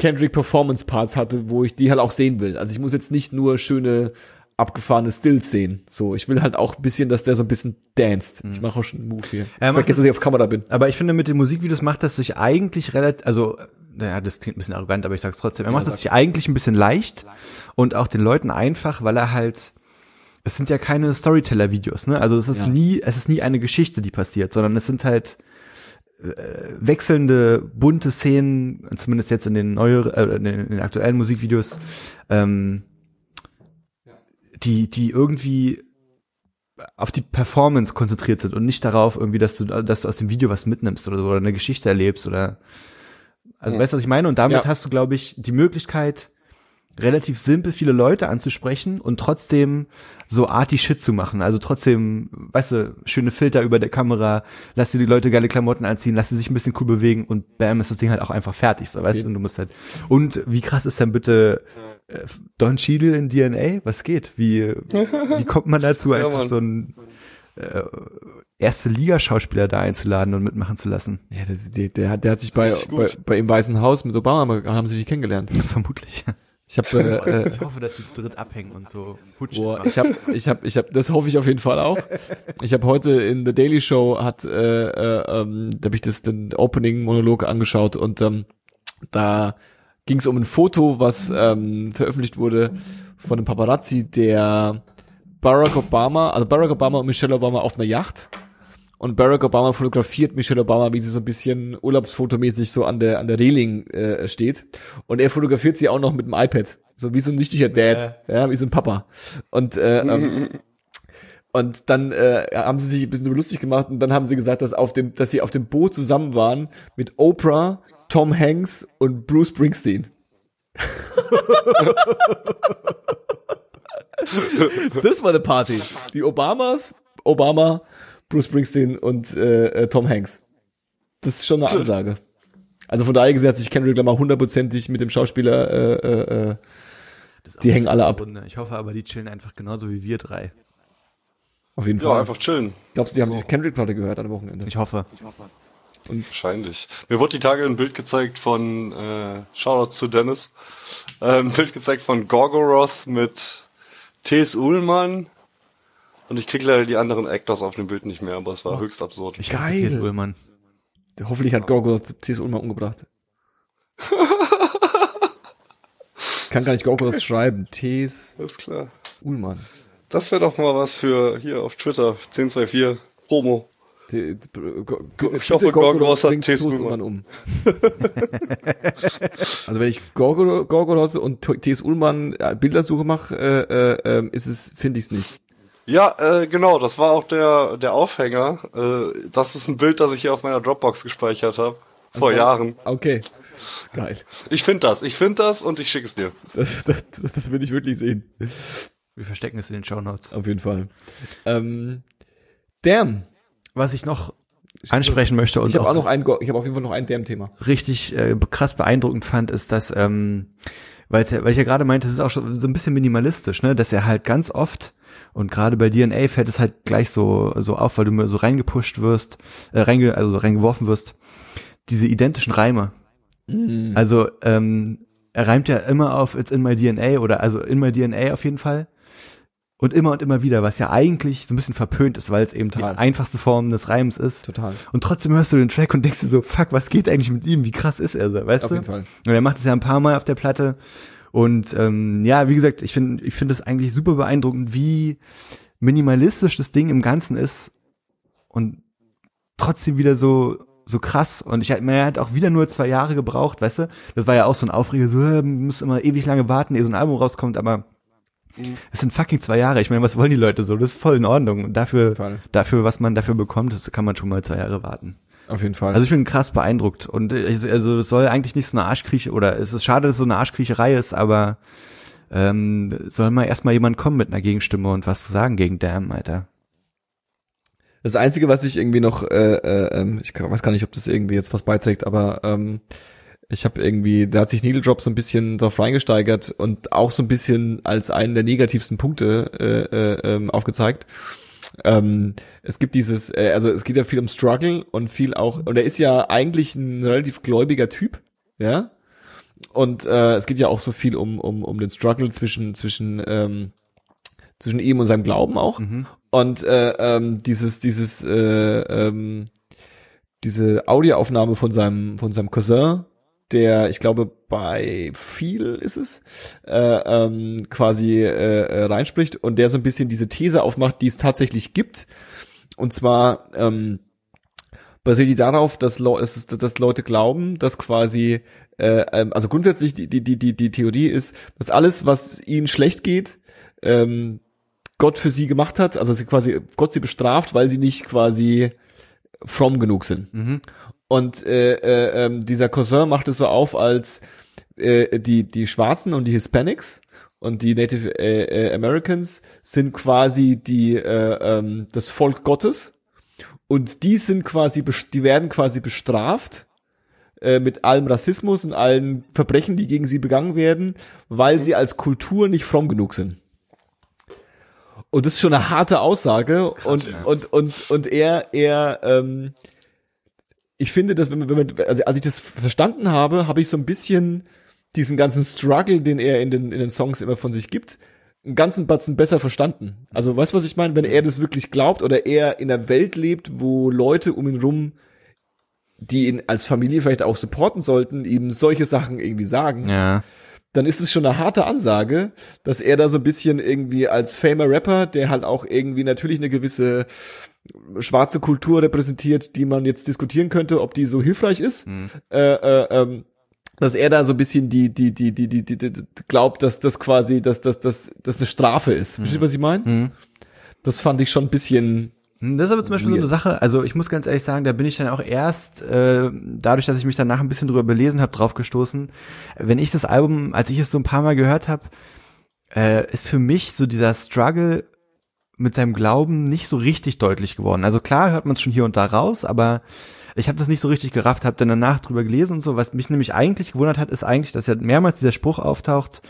Kendrick Performance Parts hatte, wo ich die halt auch sehen will. Also ich muss jetzt nicht nur schöne abgefahrene Stills sehen. So, ich will halt auch ein bisschen, dass der so ein bisschen danced. Ich mache auch schon einen Move hier. Er macht Vergiss, dass ich auf Kamera bin. Aber ich finde, mit den Musikvideos macht das sich eigentlich relativ, also, naja, das klingt ein bisschen arrogant, aber ich sag's trotzdem. Er macht das sich eigentlich ein bisschen leicht und auch den Leuten einfach, weil er halt, es sind ja keine Storyteller-Videos, ne? Also es ist Ja. nie, es ist nie eine Geschichte, die passiert, sondern es sind halt äh, wechselnde, bunte Szenen, zumindest jetzt in den neueren, äh, in den aktuellen Musikvideos, ähm, die, die irgendwie auf die Performance konzentriert sind und nicht darauf irgendwie, dass du, dass du aus dem Video was mitnimmst oder so, oder eine Geschichte erlebst oder, also Ja. weißt du, was ich meine? Und damit Ja. hast du, glaube ich, die Möglichkeit, relativ simpel viele Leute anzusprechen und trotzdem so arty Shit zu machen. Also trotzdem, weißt du, schöne Filter über der Kamera, lass dir die Leute geile Klamotten anziehen, lass sie sich ein bisschen cool bewegen und bam, ist das Ding halt auch einfach fertig, so, weißt du, und du musst halt, und wie krass ist denn bitte äh, Don Cheadle in DNA? Was geht? Wie, wie kommt man dazu, Ja, einfach Mann. so ein äh, erste Liga-Schauspieler da einzuladen und mitmachen zu lassen? Ja, der, der, der, hat, der hat sich bei, bei, bei im Weißen Haus mit Obama haben sie sich kennengelernt. Vermutlich. Ich habe äh, äh, Ich hoffe, dass sie zu dritt abhängen und so Putsch Boah, ich habe, ich habe, ich habe, das hoffe ich auf jeden Fall auch. Ich habe heute in The Daily Show hat, äh, äh, ähm, da habe ich das den Opening Monolog angeschaut und ähm, da ging es um ein Foto, was ähm, veröffentlicht wurde von einem Paparazzi, der Barack Obama, also Barack Obama und Michelle Obama auf einer Yacht. Und Barack Obama fotografiert Michelle Obama, wie sie so ein bisschen urlaubsfotomäßig so an der an der Reling äh, steht. Und er fotografiert sie auch noch mit dem iPad, so wie so ein richtiger Dad, ja, wie so ein Papa. Und äh, ähm, und dann äh, haben sie sich ein bisschen lustig gemacht und dann haben sie gesagt, dass auf dem, dass sie auf dem Boot zusammen waren mit Oprah, Tom Hanks und Bruce Springsteen. das war eine Party. Die Obamas, Obama, Bruce Springsteen und äh, äh, Tom Hanks. Das ist schon eine Ansage. Also von daher gesehen hat sich Kendrick Lamar hundertprozentig mit dem Schauspieler, äh, äh, äh, die hängen alle ab. Runde. Ich hoffe aber, die chillen einfach genauso wie wir drei. Auf jeden Ja, Fall. einfach chillen. Glaubst du, die haben die Kendrick-Platte gehört am Wochenende? Ich hoffe. Wahrscheinlich. Mir wurde die Tage ein Bild gezeigt von, äh, Shoutout zu Dennis, äh, ein Bild gezeigt von Gorgoroth mit T.S. Ullmann und ich krieg leider die anderen Actors auf dem Bild nicht mehr, aber es war höchst absurd. Ich Geil. hasse T.S. Ullmann. Hoffentlich hat Gorgo T.S. Ullmann umgebracht. Kann gar nicht Gorgo schreiben. T.S. Alles klar. Ullmann. Das wäre doch mal was für hier auf Twitter, 1024, Promo. T- Go- Ich hoffe, Gorgoroth hat T.S. Ullmann um. also wenn ich Gorgo- Gorgoroth und T.S. Ullmann äh, Bildersuche mache, äh, äh, ähm, ist es, finde ich es nicht. Ja, äh, genau, das war auch der, der Aufhänger. Äh, das ist ein Bild, das ich hier auf meiner Dropbox gespeichert habe. Vor Jahren. Okay. Geil. Ich finde das, ich finde das und ich schicke es dir. Das, das, das, will ich wirklich sehen. Wir verstecken es in den Shownotes. Auf jeden Fall. Ähm, damn. Was ich noch ansprechen möchte und Ich habe auch, auch noch ein, ich habe auf jeden Fall noch ein Damn-Thema. richtig äh, krass beeindruckend fand, ist, dass, ähm, weil's ja, weil ich ja gerade meinte, es ist auch schon so ein bisschen minimalistisch, ne, dass er halt ganz oft und gerade bei DNA fällt es halt gleich so so auf, weil du mir so reingepusht wirst, äh, reinge, also so reingeworfen wirst, diese identischen Reime. Also ähm, er reimt ja immer auf It's in my DNA oder also in my DNA auf jeden Fall. Und immer und immer wieder, was ja eigentlich so ein bisschen verpönt ist, weil es eben Total. die einfachste Form des Reims ist. Total. Und trotzdem hörst du den Track und denkst dir so, fuck, was geht eigentlich mit ihm? Wie krass ist er so, weißt Auf du? jeden Fall. Und er macht es ja ein paar Mal auf der Platte. Und ähm, ja, wie gesagt, ich finde ich finde es eigentlich super beeindruckend, wie minimalistisch das Ding im Ganzen ist und trotzdem wieder so so krass und ich mir hat auch wieder nur zwei Jahre gebraucht, weißt du? Das war ja auch so ein Aufreger, so, äh, muss immer ewig lange warten, ehe so ein Album rauskommt, aber Mhm. es sind fucking zwei Jahre. Ich meine, was wollen die Leute so? Das ist voll in Ordnung. Und dafür, Fall. dafür, was man dafür bekommt, das kann man schon mal zwei Jahre warten. Auf jeden Fall. Also ich bin krass beeindruckt und äh, ich- also es soll eigentlich nicht so eine Arschkrieche oder es ist schade, dass es so eine Arschkriecherei ist, aber ähm, soll mal erstmal jemand kommen mit einer Gegenstimme und was zu sagen gegen Damn, Alter. Das Einzige, was ich irgendwie noch, äh, äh, ähm, ich weiß gar nicht, ob das irgendwie jetzt was beiträgt, aber ähm, ich habe irgendwie, da hat sich Needle Drop so ein bisschen drauf reingesteigert und auch so ein bisschen als einen der negativsten Punkte äh, äh, ähm, aufgezeigt. Ähm, es gibt dieses, äh, also es geht ja viel um Struggle und viel auch, und er ist ja eigentlich ein relativ gläubiger Typ, ja. Und äh, es geht ja auch so viel um um um den Struggle zwischen zwischen ähm, zwischen ihm und seinem Glauben auch. Und äh, ähm, dieses, dieses, äh, ähm, diese Audioaufnahme von seinem, von seinem Cousin, der, ich glaube, bei viel ist es, äh, ähm, quasi äh, äh, reinspricht und der so ein bisschen diese These aufmacht, die es tatsächlich gibt. Und zwar ähm, basiert die darauf, dass, Leu dass, dass Leute glauben, dass quasi, äh, ähm, also grundsätzlich die, die, die, die, Theorie ist, dass alles, was ihnen schlecht geht, ähm, Gott für sie gemacht hat, also sie quasi Gott sie bestraft, weil sie nicht quasi fromm genug sind. Und äh, äh, ähm, dieser Cousin macht es so auf, als äh, die die Schwarzen und die Hispanics und die Native äh, äh, Americans sind quasi die äh, ähm, das Volk Gottes und die sind quasi die werden quasi bestraft äh, mit allem Rassismus und allen Verbrechen, die gegen sie begangen werden, weil sie als Kultur nicht fromm genug sind. Und das ist schon eine harte Aussage. und, und, und, und er, er, ähm, ich finde, dass wenn man, wenn man, also als ich das verstanden habe, habe ich so ein bisschen diesen ganzen Struggle, den er in den, in den Songs immer von sich gibt, einen ganzen Batzen besser verstanden. Also, weißt du, was ich meine? Wenn er das wirklich glaubt oder er in einer Welt lebt, wo Leute um ihn rum, die ihn als Familie vielleicht auch supporten sollten, ihm solche Sachen irgendwie sagen, Ja. dann ist es schon eine harte Ansage, dass er da so ein bisschen irgendwie als famer Rapper, der halt auch irgendwie natürlich eine gewisse schwarze Kultur repräsentiert, die man jetzt diskutieren könnte, ob die so hilfreich ist, äh, äh, ähm, dass er da so ein bisschen die die die die die, die, die, glaubt, dass das quasi dass das das das eine Strafe ist. Verstehst du, was ich meine? Das fand ich schon ein bisschen Hm, Das ist aber zum Beispiel so eine. Sache, also ich muss ganz ehrlich sagen, da bin ich dann auch erst, äh, dadurch, dass ich mich danach ein bisschen drüber belesen habe, drauf gestoßen. Wenn ich das Album, als ich es so ein paar Mal gehört habe, äh, ist für mich so dieser Struggle mit seinem Glauben nicht so richtig deutlich geworden. Also klar hört man es schon hier und da raus, aber ich habe das nicht so richtig gerafft, habe dann danach drüber gelesen und so. Was mich nämlich eigentlich gewundert hat, ist eigentlich, dass ja mehrmals dieser Spruch auftaucht,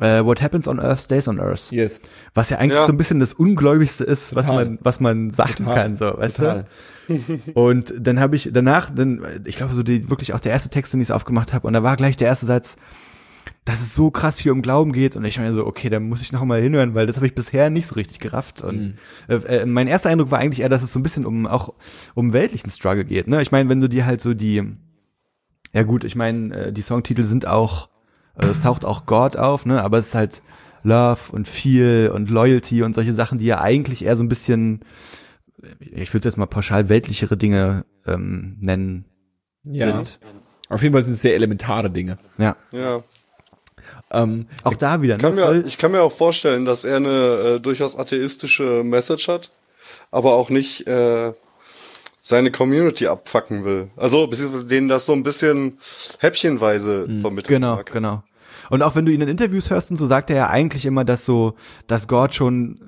äh, What happens on Earth stays on Earth. yes. Was ja eigentlich Ja. so ein bisschen das Ungläubigste ist, was Total. man, was man sagen Total. kann, so, weißt Total. du? Und dann habe ich danach, dann, ich glaube, so die wirklich auch der erste Text, den ich aufgemacht habe, und da war gleich der erste Satz, dass es so krass viel um Glauben geht. Und ich meine so, okay, da muss ich noch mal hinhören, weil das habe ich bisher nicht so richtig gerafft. Und äh, äh, mein erster Eindruck war eigentlich eher, dass es so ein bisschen um auch um weltlichen Struggle geht. Ne? Ich meine, wenn du dir halt so die, ja gut, ich meine, äh, die Songtitel sind auch, äh, es taucht auch God auf, ne? Aber es ist halt Love und Feel und Loyalty und solche Sachen, die ja eigentlich eher so ein bisschen, ich würde jetzt mal pauschal weltlichere Dinge ähm, nennen Ja. sind. Auf jeden Fall sind es sehr elementare Dinge. Ja. Ja. Ähm, Auch da wieder, Kann ne? mir, ich kann mir auch vorstellen, dass er eine äh, durchaus atheistische Message hat, aber auch nicht äh, seine Community abfacken will. Also beziehungsweise denen das so ein bisschen häppchenweise vermitteln Genau, mag. genau. Und auch wenn du ihn in Interviews hörst und so, sagt er ja eigentlich immer, dass so, dass Gott schon,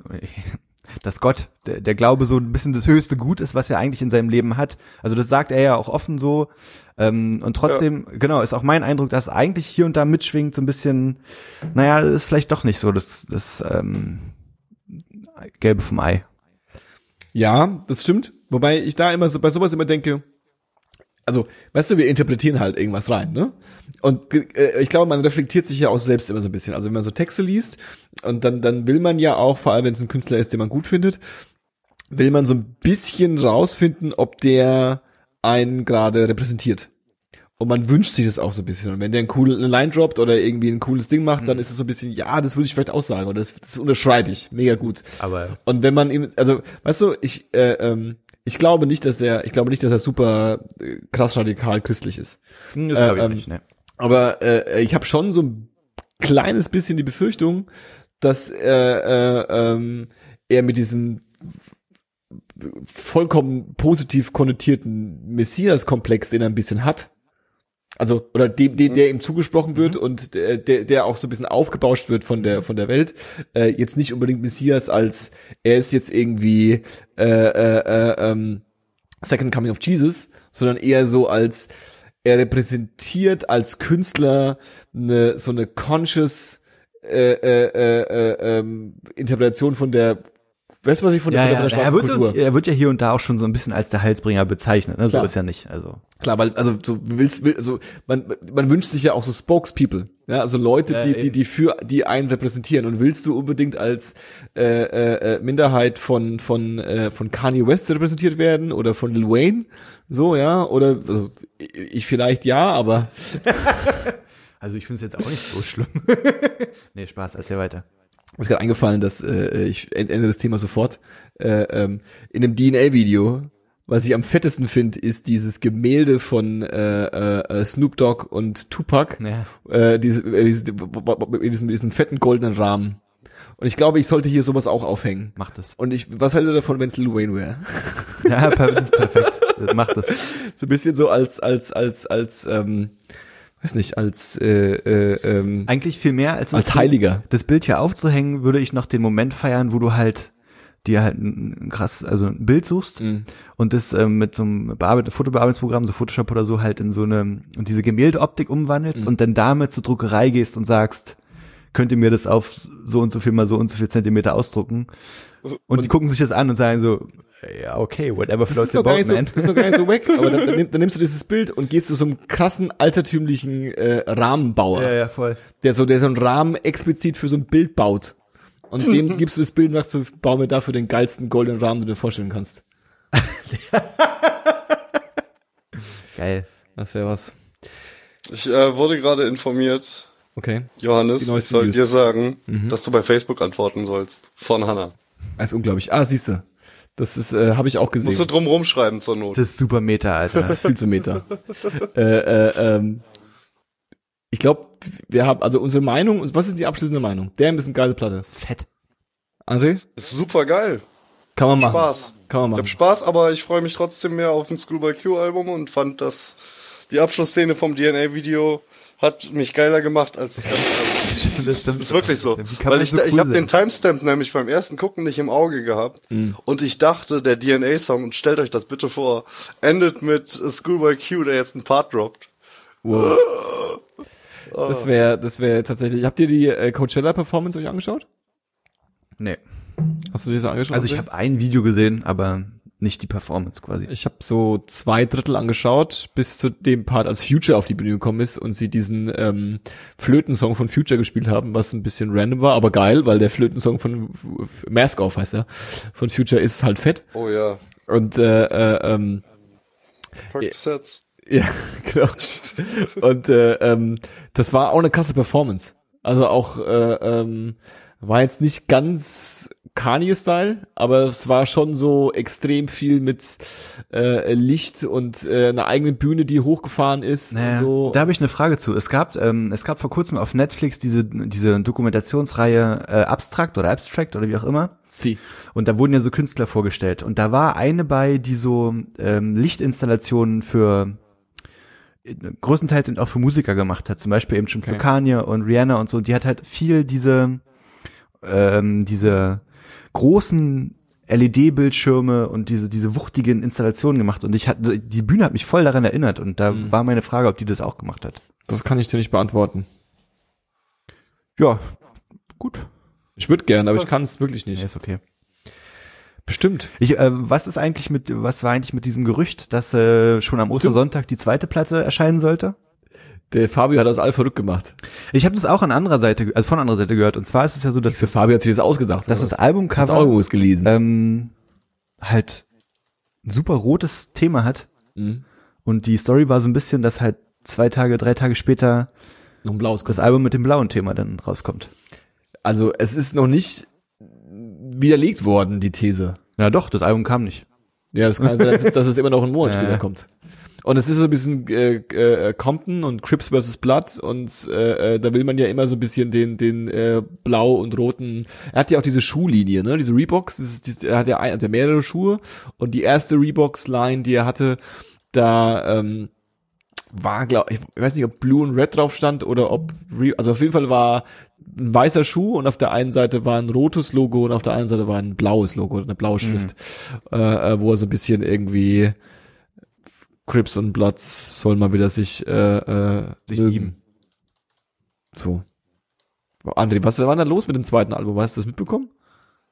dass Gott, der, der Glaube so ein bisschen das höchste Gut ist, was er eigentlich in seinem Leben hat. Also das sagt er ja auch offen so. Ähm, und trotzdem, genau, ist auch mein Eindruck, dass eigentlich hier und da mitschwingt so ein bisschen, naja, das ist vielleicht doch nicht so das, das ähm, Gelbe vom Ei. Ja, das stimmt. Wobei ich da immer so bei sowas immer denke, also, weißt du, wir interpretieren halt irgendwas rein, ne? Und äh, ich glaube, man reflektiert sich ja auch selbst immer so ein bisschen. Also wenn man so Texte liest und dann dann will man ja auch, vor allem wenn es ein Künstler ist, den man gut findet, will man so ein bisschen rausfinden, ob der einen gerade repräsentiert. Und man wünscht sich das auch so ein bisschen. Und wenn der einen coolen eine Line droppt oder irgendwie ein cooles Ding macht, dann ist es so ein bisschen, ja, das würde ich vielleicht auch sagen oder das, das unterschreibe ich. Mega gut. Aber Und wenn man ihm, also, weißt du, ich, äh, ähm, Ich glaube nicht, dass er, ich glaube nicht, dass er super äh, krass radikal christlich ist. Hm, Das glaube ich ähm, nicht, ne. Aber äh, ich habe schon so ein kleines bisschen die Befürchtung, dass äh, äh, ähm, er mit diesem vollkommen positiv konnotierten Messias-Komplex, den er ein bisschen hat, also oder dem, dem der ihm zugesprochen wird und der, der, auch so ein bisschen aufgebauscht wird von der von der Welt, äh, jetzt nicht unbedingt Messias als er ist jetzt irgendwie äh, äh, äh, ähm, Second Coming of Jesus, sondern eher so als er repräsentiert als Künstler eine so eine conscious äh, äh, äh, äh, ähm, Interpretation von der weißt du was ich von der, Ja, von ja, der er wird, er wird ja hier und da auch schon so ein bisschen als der Heilsbringer bezeichnet, ne? So Klar. ist ja nicht, also. Klar, weil also so willst will, also man man wünscht sich ja auch so Spokespeople, ja, also Leute, Ja, die die die für die einen repräsentieren und willst du unbedingt als äh, äh, äh, Minderheit von von äh, von Kanye West repräsentiert werden oder von Lil Wayne, so ja, oder also, ich ich vielleicht ja, aber Also ich finde es jetzt auch nicht so schlimm. nee, Spaß, erzähl weiter. Ist gerade eingefallen, dass äh, ich ende das Thema sofort äh, ähm, in dem DNA-Video. Was ich am fettesten finde, ist dieses Gemälde von äh, äh, äh, Snoop Dogg und Tupac. Ja. äh, diese, äh, diese, mit diesem, diesem fetten goldenen Rahmen. Und ich glaube, ich sollte hier sowas auch aufhängen. Mach das. Und ich, was haltet ihr davon, wenn es Lil Wayne wäre? Ja, das ist perfekt. Mach das. So ein bisschen so als, als, als, als, ähm, weiß nicht, als, äh, äh, ähm, Eigentlich viel mehr als als das- Heiliger. Das Bild hier aufzuhängen, würde ich noch den Moment feiern, wo du halt dir halt ein ein krass, also ein Bild suchst Mhm. und das ähm, mit so einem Bearbeit Fotobearbeitungsprogramm, so Photoshop oder so, halt in so eine, und diese Gemäldeoptik umwandelst Mhm. und dann damit zur Druckerei gehst und sagst, könnt ihr mir das auf so und so viel mal so und so viel Zentimeter ausdrucken? Und, die gucken sich das an und sagen so, ja, okay, whatever floats your boat, so, man. das ist doch gar nicht so wack, aber dann, dann, dann nimmst du dieses Bild und gehst zu so einem krassen altertümlichen äh, Rahmenbauer, Ja, ja, voll. der so, der so einen Rahmen explizit für so ein Bild baut. Und dem gibst du das Bild und sagst, du bau mir dafür den geilsten goldenen Rahmen, den du dir vorstellen kannst. Geil. Das wäre was. Ich äh, wurde gerade informiert, Okay. Johannes, ich soll News. dir sagen, dass du bei Facebook antworten sollst. Von Hannah. Das ist unglaublich. Ah, siehst du. Das ist, äh, habe ich auch gesehen. Musst du drum rumschreiben zur Not. Das ist super Meta, Alter. Das ist viel zu Meter. äh, äh, ähm, ich glaube, wir haben, also unsere Meinung, was ist die abschließende Meinung? Damn ist eine geile Platte. Fett. André? Ist super geil. Kann man machen. Spaß. Kann man Ich machen. hab Spaß, aber ich freue mich trotzdem mehr auf ein Schoolboy Q Album und fand, dass die Abschlussszene vom DNA Video hat mich geiler gemacht als das ganze Album. Das stimmt. Ist wirklich so. Weil ich, so da- ich cool habe den? Timestamp nämlich beim ersten Gucken nicht im Auge gehabt. Und ich dachte, der DNA-Song, und stellt euch das bitte vor, endet mit Schoolboy Q, der jetzt einen Part droppt. Wow. Das wäre, das wäre tatsächlich. Habt ihr die äh, Coachella-Performance euch angeschaut? Nee. Hast du dir das angeschaut? Also ich habe ein Video gesehen, aber nicht die Performance quasi. Ich habe so zwei Drittel angeschaut, bis zu dem Part, als Future auf die Bühne gekommen ist und sie diesen ähm, Flötensong von Future gespielt haben, was ein bisschen random war, aber geil, weil der Flötensong von Mask Off heißt er, von Future ist halt fett. Oh ja. Und äh, äh, ähm, Percocets. ja, genau. Und äh, ähm, das war auch eine krasse Performance. Also auch äh, ähm, war jetzt nicht ganz Kanye-Style, aber es war schon so extrem viel mit äh, Licht und äh, einer eigenen Bühne, die hochgefahren ist. Naja, und so. Da habe ich eine Frage zu. Es gab, ähm, es gab vor kurzem auf Netflix diese, diese Dokumentationsreihe äh, Abstract oder Abstract oder wie auch immer. Sie. Und da wurden ja so Künstler vorgestellt. Und da war eine bei, die so ähm, Lichtinstallationen für äh, größtenteils eben auch für Musiker gemacht hat. Zum Beispiel eben schon für Okay. Kanye und Rihanna und so. Die hat halt viel diese, ähm, diese großen LED-Bildschirme und diese, diese wuchtigen Installationen gemacht. Und ich hatte, die Bühne hat mich voll daran erinnert. Und da Mhm. war meine Frage, ob die das auch gemacht hat. Das kann ich dir nicht beantworten. Ja, gut. Ich würde gern, aber ich kann es wirklich nicht. Ja, ist okay. Bestimmt. Ich, äh, was ist eigentlich mit, was war eigentlich mit diesem Gerücht, dass äh, schon am Ostersonntag die zweite Platte erscheinen sollte? Der Fabio hat das all verrückt gemacht. Ich habe das auch an anderer Seite, also von anderer Seite gehört. Und zwar ist es ja so, dass das, Fabio hat sich das ausgedacht. dass das das Albumcover Album gelesen. ähm, halt ein super rotes Thema hat. Mhm. Und die Story war so ein bisschen, dass halt zwei Tage, drei Tage später Noch ein blaues das Album mit dem blauen Thema dann rauskommt. Also es ist noch nicht widerlegt worden, die These. Ja doch, das Album kam nicht. Ja, das kann sein, dass, es- dass es immer noch ein Monat Ja. später kommt. Und es ist so ein bisschen äh, äh, Compton und Crips vs. Blood und äh, äh, da will man ja immer so ein bisschen den den äh, blau und roten. Er hat ja auch diese Schuhlinie, ne? Diese Reeboks. Das ist, dieses- er hat ja ein, hat ja mehrere Schuhe und die erste Reeboks-Line, die er hatte, da ähm, war, glaube ich, ich weiß nicht, ob Blue und Red drauf stand oder ob, Re also auf jeden Fall war ein weißer Schuh und auf der einen Seite war ein rotes Logo und auf der anderen Seite war ein blaues Logo, eine blaue Schrift, äh, äh, wo er so ein bisschen irgendwie Crips und Bloods sollen mal wieder sich, äh, äh, Sich mögen. lieben. So. André, was war denn los mit dem zweiten Album? Hast du das mitbekommen?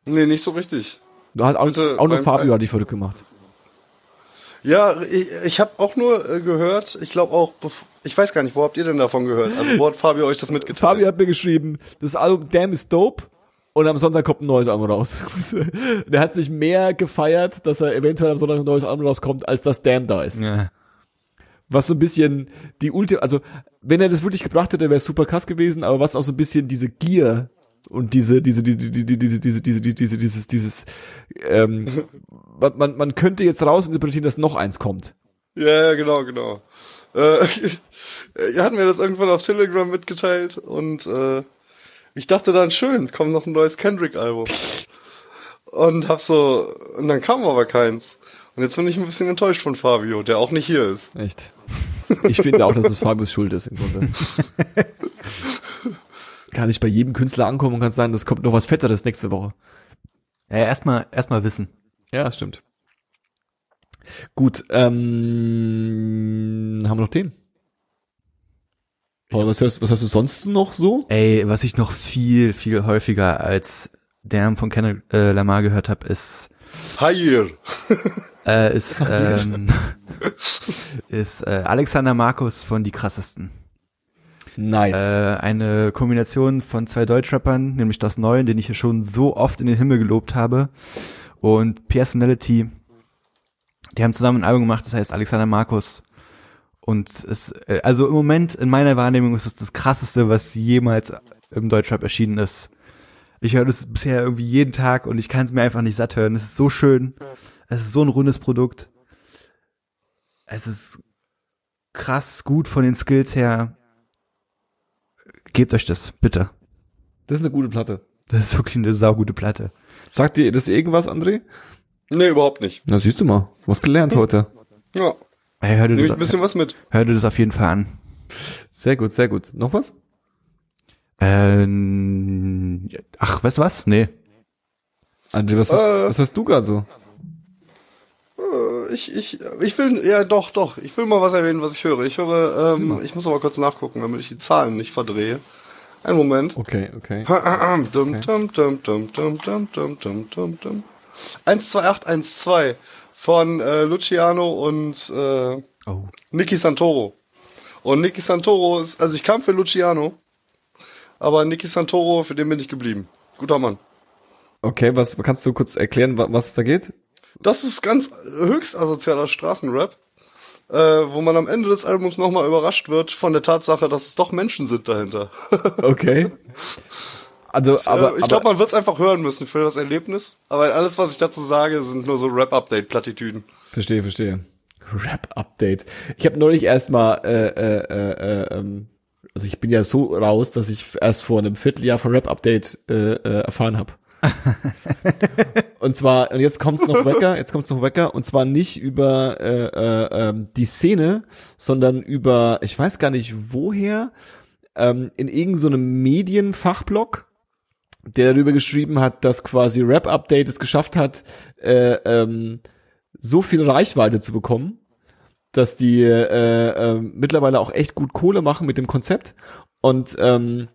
Nee, nicht so richtig. Du hast auch, Bitte, auch nur Fabio hat dich verrückt gemacht. Ja, ich, ich habe auch nur äh, gehört, ich glaube auch, ich weiß gar nicht, wo habt ihr denn davon gehört? Also wo hat Fabio euch das mitgeteilt? Fabio hat mir geschrieben, das Album Damn is dope und am Sonntag kommt ein neues Album raus. Der hat sich mehr gefeiert, dass er eventuell am Sonntag ein neues Album rauskommt, als dass Damn da ist. Ja. Was so ein bisschen die Ulti, also wenn er das wirklich gebracht hätte, wäre es super krass gewesen, aber was auch so ein bisschen diese Gier und diese, diese, diese, diese, diese, diese, diese, diese, dieses, dieses, ähm, man, man, könnte jetzt rausinterpretieren, dass noch eins kommt. Ja, ja, genau, genau. Äh, ihr hat mir das irgendwann auf Telegram mitgeteilt und äh, ich dachte dann, schön, kommt noch ein neues Kendrick-Album. Und hab so, und dann kam aber keins. Und jetzt bin ich ein bisschen enttäuscht von Fabio, der auch nicht hier ist. Echt. Ich finde auch, dass es Fabius Schuld ist im Grunde. Kann ich bei jedem Künstler ankommen und kann sagen, das kommt noch was Fetteres nächste Woche. Ja, erstmal erstmal wissen. Ja, das stimmt. Gut, ähm, haben wir noch Themen? Paul, was hörst, was hörst du sonst noch so? Ey, was ich noch viel, viel häufiger als Damn von Kendrick äh, Lamar gehört habe, ist Hayir. äh, ist ähm, ist äh, Alexander Markus von Die Krassesten. Nice. Äh, eine Kombination von zwei Deutschrappern, nämlich das Neuen, den ich hier schon so oft in den Himmel gelobt habe, und Personality. Die haben zusammen ein Album gemacht, das heißt Alexander Markus. Und es, äh, also im Moment in meiner Wahrnehmung ist es das krasseste, was jemals im Deutschrap erschienen ist. Ich höre das bisher irgendwie jeden Tag und ich kann es mir einfach nicht satt hören. Es ist so schön. Es ist so ein rundes Produkt. Es ist krass gut von den Skills her. Gebt euch das, bitte. das ist eine gute Platte. Das ist wirklich eine saugute Platte. Sagt dir das irgendwas, André? Nee, überhaupt nicht. Na, siehst du mal. Was gelernt heute. Ja, Hey, hör, dir nehme das, ein bisschen was mit. hör dir das auf jeden Fall an. Sehr gut, sehr gut. Noch was? Ähm, ach, weißt du was? Nee. André, was, hast, Äh. was hast du gerade so? Äh, Ich, ich, ich will, ja doch, doch, ich will mal was erwähnen, was ich höre. Ich höre, ähm, ich muss aber kurz nachgucken, damit ich die Zahlen nicht verdrehe. Einen Moment. Okay, okay. Dum, dum, dum, dum, dum, dum, dum, dum, dum, dum. 12812 von äh, Luciano und äh, Oh. Niki Santoro. Und Niki Santoro ist, also ich kam für Luciano, aber Niki Santoro, für den bin ich geblieben. Guter Mann. Okay, was kannst du kurz erklären, wa- was es da geht? Das ist ganz höchst asozialer Straßenrap, äh, wo man am Ende des Albums nochmal überrascht wird von der Tatsache, dass es doch Menschen sind dahinter. Okay. Also, aber, äh, ich aber glaube, man wird es einfach hören müssen für das Erlebnis. Aber alles, was ich dazu sage, sind nur so Rap-Update-Plattitüden. Verstehe, verstehe. Rap-Update. Ich habe neulich erstmal, äh, äh, äh, äh, ähm, also ich bin ja so raus, dass ich erst vor einem Vierteljahr von Rap-Update äh, äh, erfahren habe. und zwar, und jetzt kommt's noch Wecker, jetzt kommt's noch Wecker, und zwar nicht über äh, äh, ähm, die Szene, sondern über, ich weiß gar nicht woher, ähm, in irgendeinem so einem Medienfachblog, der darüber geschrieben hat, dass quasi Rap Update es geschafft hat, äh, ähm, so viel Reichweite zu bekommen, dass die äh, äh, mittlerweile auch echt gut Kohle machen mit dem Konzept und ähm,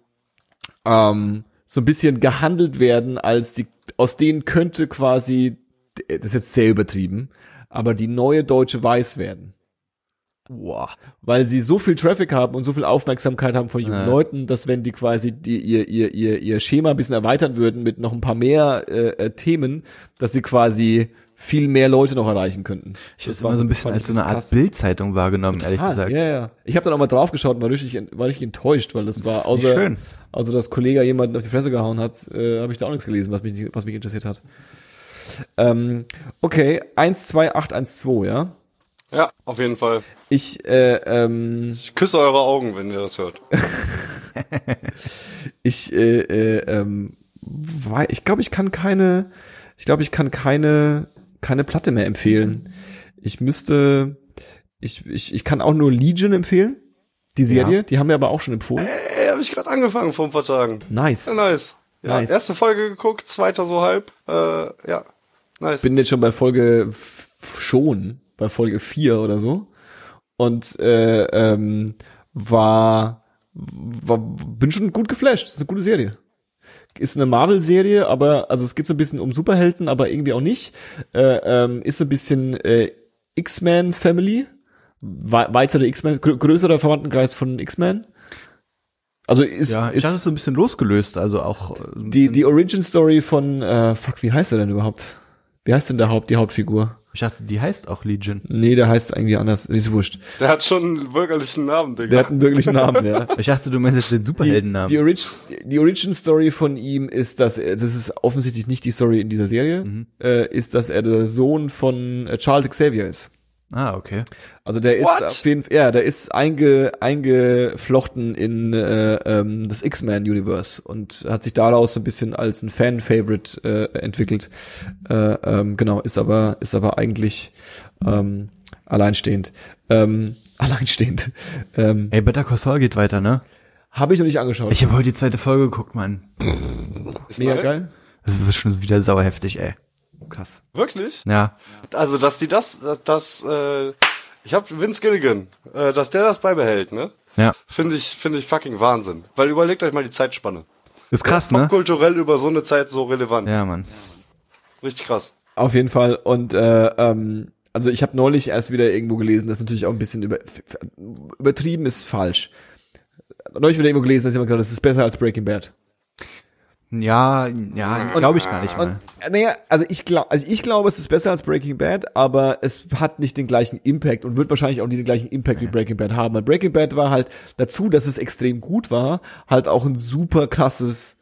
ähm, so ein bisschen gehandelt werden, als die aus denen könnte quasi, das ist jetzt sehr übertrieben, aber die neue deutsche Weiß werden. Boah. Weil sie so viel Traffic haben und so viel Aufmerksamkeit haben von jungen Ja. Leuten, dass wenn die quasi die, ihr, ihr, ihr, ihr Schema ein bisschen erweitern würden mit noch ein paar mehr äh, äh, Themen, dass sie quasi viel mehr Leute noch erreichen könnten. Ich habe es immer so ein bisschen als so eine Art. Bildzeitung wahrgenommen, ehrlich Ah, gesagt. Ja, ja. Ich habe dann auch mal drauf geschaut und war richtig, war richtig enttäuscht, weil das, ist war außer, schön. außer dass Kollege jemanden auf die Fresse gehauen hat, äh, habe ich da auch nichts gelesen, was mich, was mich interessiert hat. Ähm, okay, 12812, ja. Ja, auf jeden Fall. Ich, äh, ähm, Ich küsse eure Augen, wenn ihr das hört. ich, äh, äh, ähm, ich glaube, ich kann keine, ich glaube, ich kann keine, keine Platte mehr empfehlen. Ich müsste, ich, ich, ich kann auch nur Legion empfehlen. Die Serie, Ja. die haben wir aber auch schon empfohlen. Ey, hab ich gerade angefangen vor ein paar Tagen. Nice. Ja, nice. Ja, Nice. erste Folge geguckt, zweiter so halb. Äh, ja, nice. bin jetzt schon bei Folge schon bei Folge 4 oder so und äh, ähm, war, war bin schon gut geflasht. ist eine gute Serie. Ist eine Marvel-Serie, aber also es geht so ein bisschen um Superhelden, aber irgendwie auch nicht. Äh, ähm, ist so ein bisschen äh, X-Men Family, We weitere X-Men, grö größerer Verwandtenkreis von X-Men. Also ist, Ja, ist es ist so ein bisschen losgelöst, also auch äh, die die Origin Story von äh, fuck, wie heißt er denn überhaupt? Wie heißt denn der Haupt die Hauptfigur? Ich dachte, die heißt auch Legion. Nee, der heißt irgendwie anders. Ist wurscht. Der hat schon einen bürgerlichen Namen, Digga. Der hat einen wirklichen Namen, ja. Ich dachte, du meinst jetzt den Die, Superheldennamen. die, Orig die Origin Story von ihm ist, dass er, das ist offensichtlich nicht die Story in dieser Serie, Mhm. äh, ist, dass er der Sohn von äh, Charles Xavier ist. Ah, okay. Also der ist What? auf jeden Fall, ja, der ist einge, eingeflochten in äh, ähm, das X-Men-Universe und hat sich daraus so ein bisschen als ein Fan-Favorite äh, entwickelt. Äh, ähm, genau, ist aber, ist aber eigentlich ähm, alleinstehend. Ähm, alleinstehend. Ähm, Ey, Better Call Saul geht weiter, ne? Habe ich noch nicht angeschaut. Ich habe heute die zweite Folge geguckt, Mann. Ist Mega geil. Das wird schon wieder sauer heftig, ey. Krass. Wirklich? Ja. Also, dass die das, das, das äh, ich hab Vince Gilligan, äh, dass der das beibehält, ne? Ja. Finde ich, finde ich fucking Wahnsinn. Weil überlegt euch mal die Zeitspanne. Ist krass, ne? Kulturell über so eine Zeit so relevant. Ja, Mann. Richtig krass. Auf jeden Fall. Und äh, ähm, also ich habe neulich erst wieder irgendwo gelesen, das ist natürlich auch ein bisschen über, übertrieben ist falsch. Neulich wieder irgendwo gelesen, dass jemand gesagt hat, das ist besser als Breaking Bad. Ja, ja, glaube ich gar nicht mal. naja, also ich glaube, also ich glaube, es ist besser als Breaking Bad, aber es hat nicht den gleichen Impact und wird wahrscheinlich auch nicht den gleichen Impact wie Breaking Bad haben. Weil Breaking Bad war halt dazu, dass es extrem gut war, halt auch ein super krasses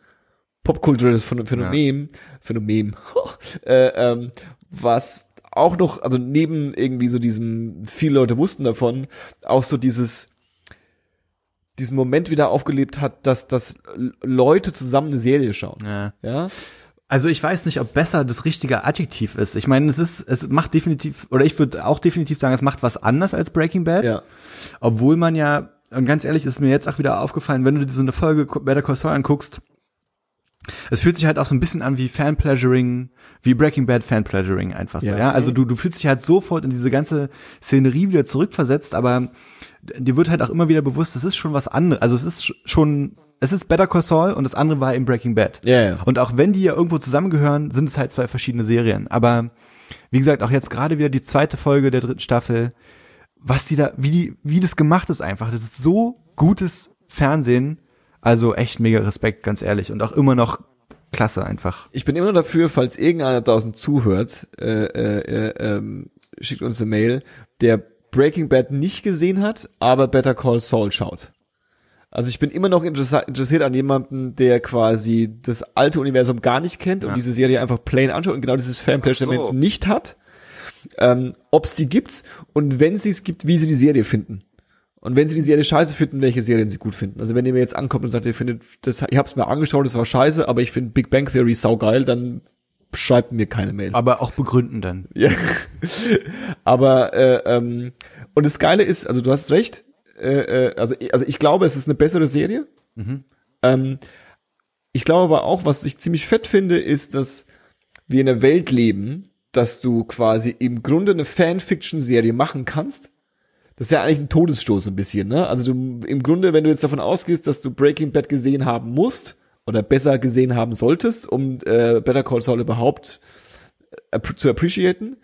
popkulturelles Phänomen, Phänomen, Phänomen äh, ähm, was auch noch, also neben irgendwie so diesem, viele Leute wussten davon, auch so dieses diesen Moment wieder aufgelebt hat, dass, dass Leute zusammen eine Serie schauen. Ja. Ja. Also ich weiß nicht, ob besser das richtige Adjektiv ist. Ich meine, es ist, es macht definitiv, oder ich würde auch definitiv sagen, es macht was anders als Breaking Bad. Ja. Obwohl man ja, und ganz ehrlich, ist mir jetzt auch wieder aufgefallen, wenn du dir so eine Folge Better Call Saul anguckst, es fühlt sich halt auch so ein bisschen an wie Fanpleasuring, wie Breaking Bad Fanpleasuring einfach so, Ja. ja. Also du, du fühlst dich halt sofort in diese ganze Szenerie wieder zurückversetzt, aber dir wird halt auch immer wieder bewusst, das ist schon was anderes. Also es ist sch- schon, es ist Better Call Saul und das andere war in Breaking Bad. Ja, ja. Und auch wenn die ja irgendwo zusammengehören, sind es halt zwei verschiedene Serien. Aber wie gesagt, auch jetzt gerade wieder die zweite Folge der dritten Staffel, was die da, wie die, wie das gemacht ist einfach. Das ist so gutes Fernsehen. Also echt mega Respekt, ganz ehrlich. Und auch immer noch klasse einfach. Ich bin immer dafür, falls irgendeiner draußen zuhört, äh, äh, äh, ähm, schickt uns eine Mail, der Breaking Bad nicht gesehen hat, aber Better Call Saul schaut. Also ich bin immer noch interessiert an jemanden, der quasi das alte Universum gar nicht kennt und Ja. diese Serie einfach plain anschaut und genau dieses Fanpage-Element so. nicht hat. Ähm, Ob es die gibt und wenn sie es gibt, wie sie die Serie finden. Und wenn sie die Serie scheiße finden, welche Serien sie gut finden. Also wenn ihr mir jetzt ankommt und sagt, ihr findet, das, ihr habt's mir angeschaut, das war scheiße, aber ich finde Big Bang Theory saugeil, dann schreibt mir keine Mail. Aber auch begründen dann. Ja. aber äh, ähm, und das Geile ist, also du hast recht, äh, äh, also, ich- also ich glaube, es ist eine bessere Serie. Ähm, ich glaube aber auch, was ich ziemlich fett finde, ist, dass wir in einer Welt leben, dass du quasi im Grunde eine Fanfiction-Serie machen kannst. Das ist ja eigentlich ein Todesstoß ein bisschen, ne? Also du im Grunde, wenn du jetzt davon ausgehst, dass du Breaking Bad gesehen haben musst oder besser gesehen haben solltest, um äh, Better Call Saul überhaupt app- zu appreciaten,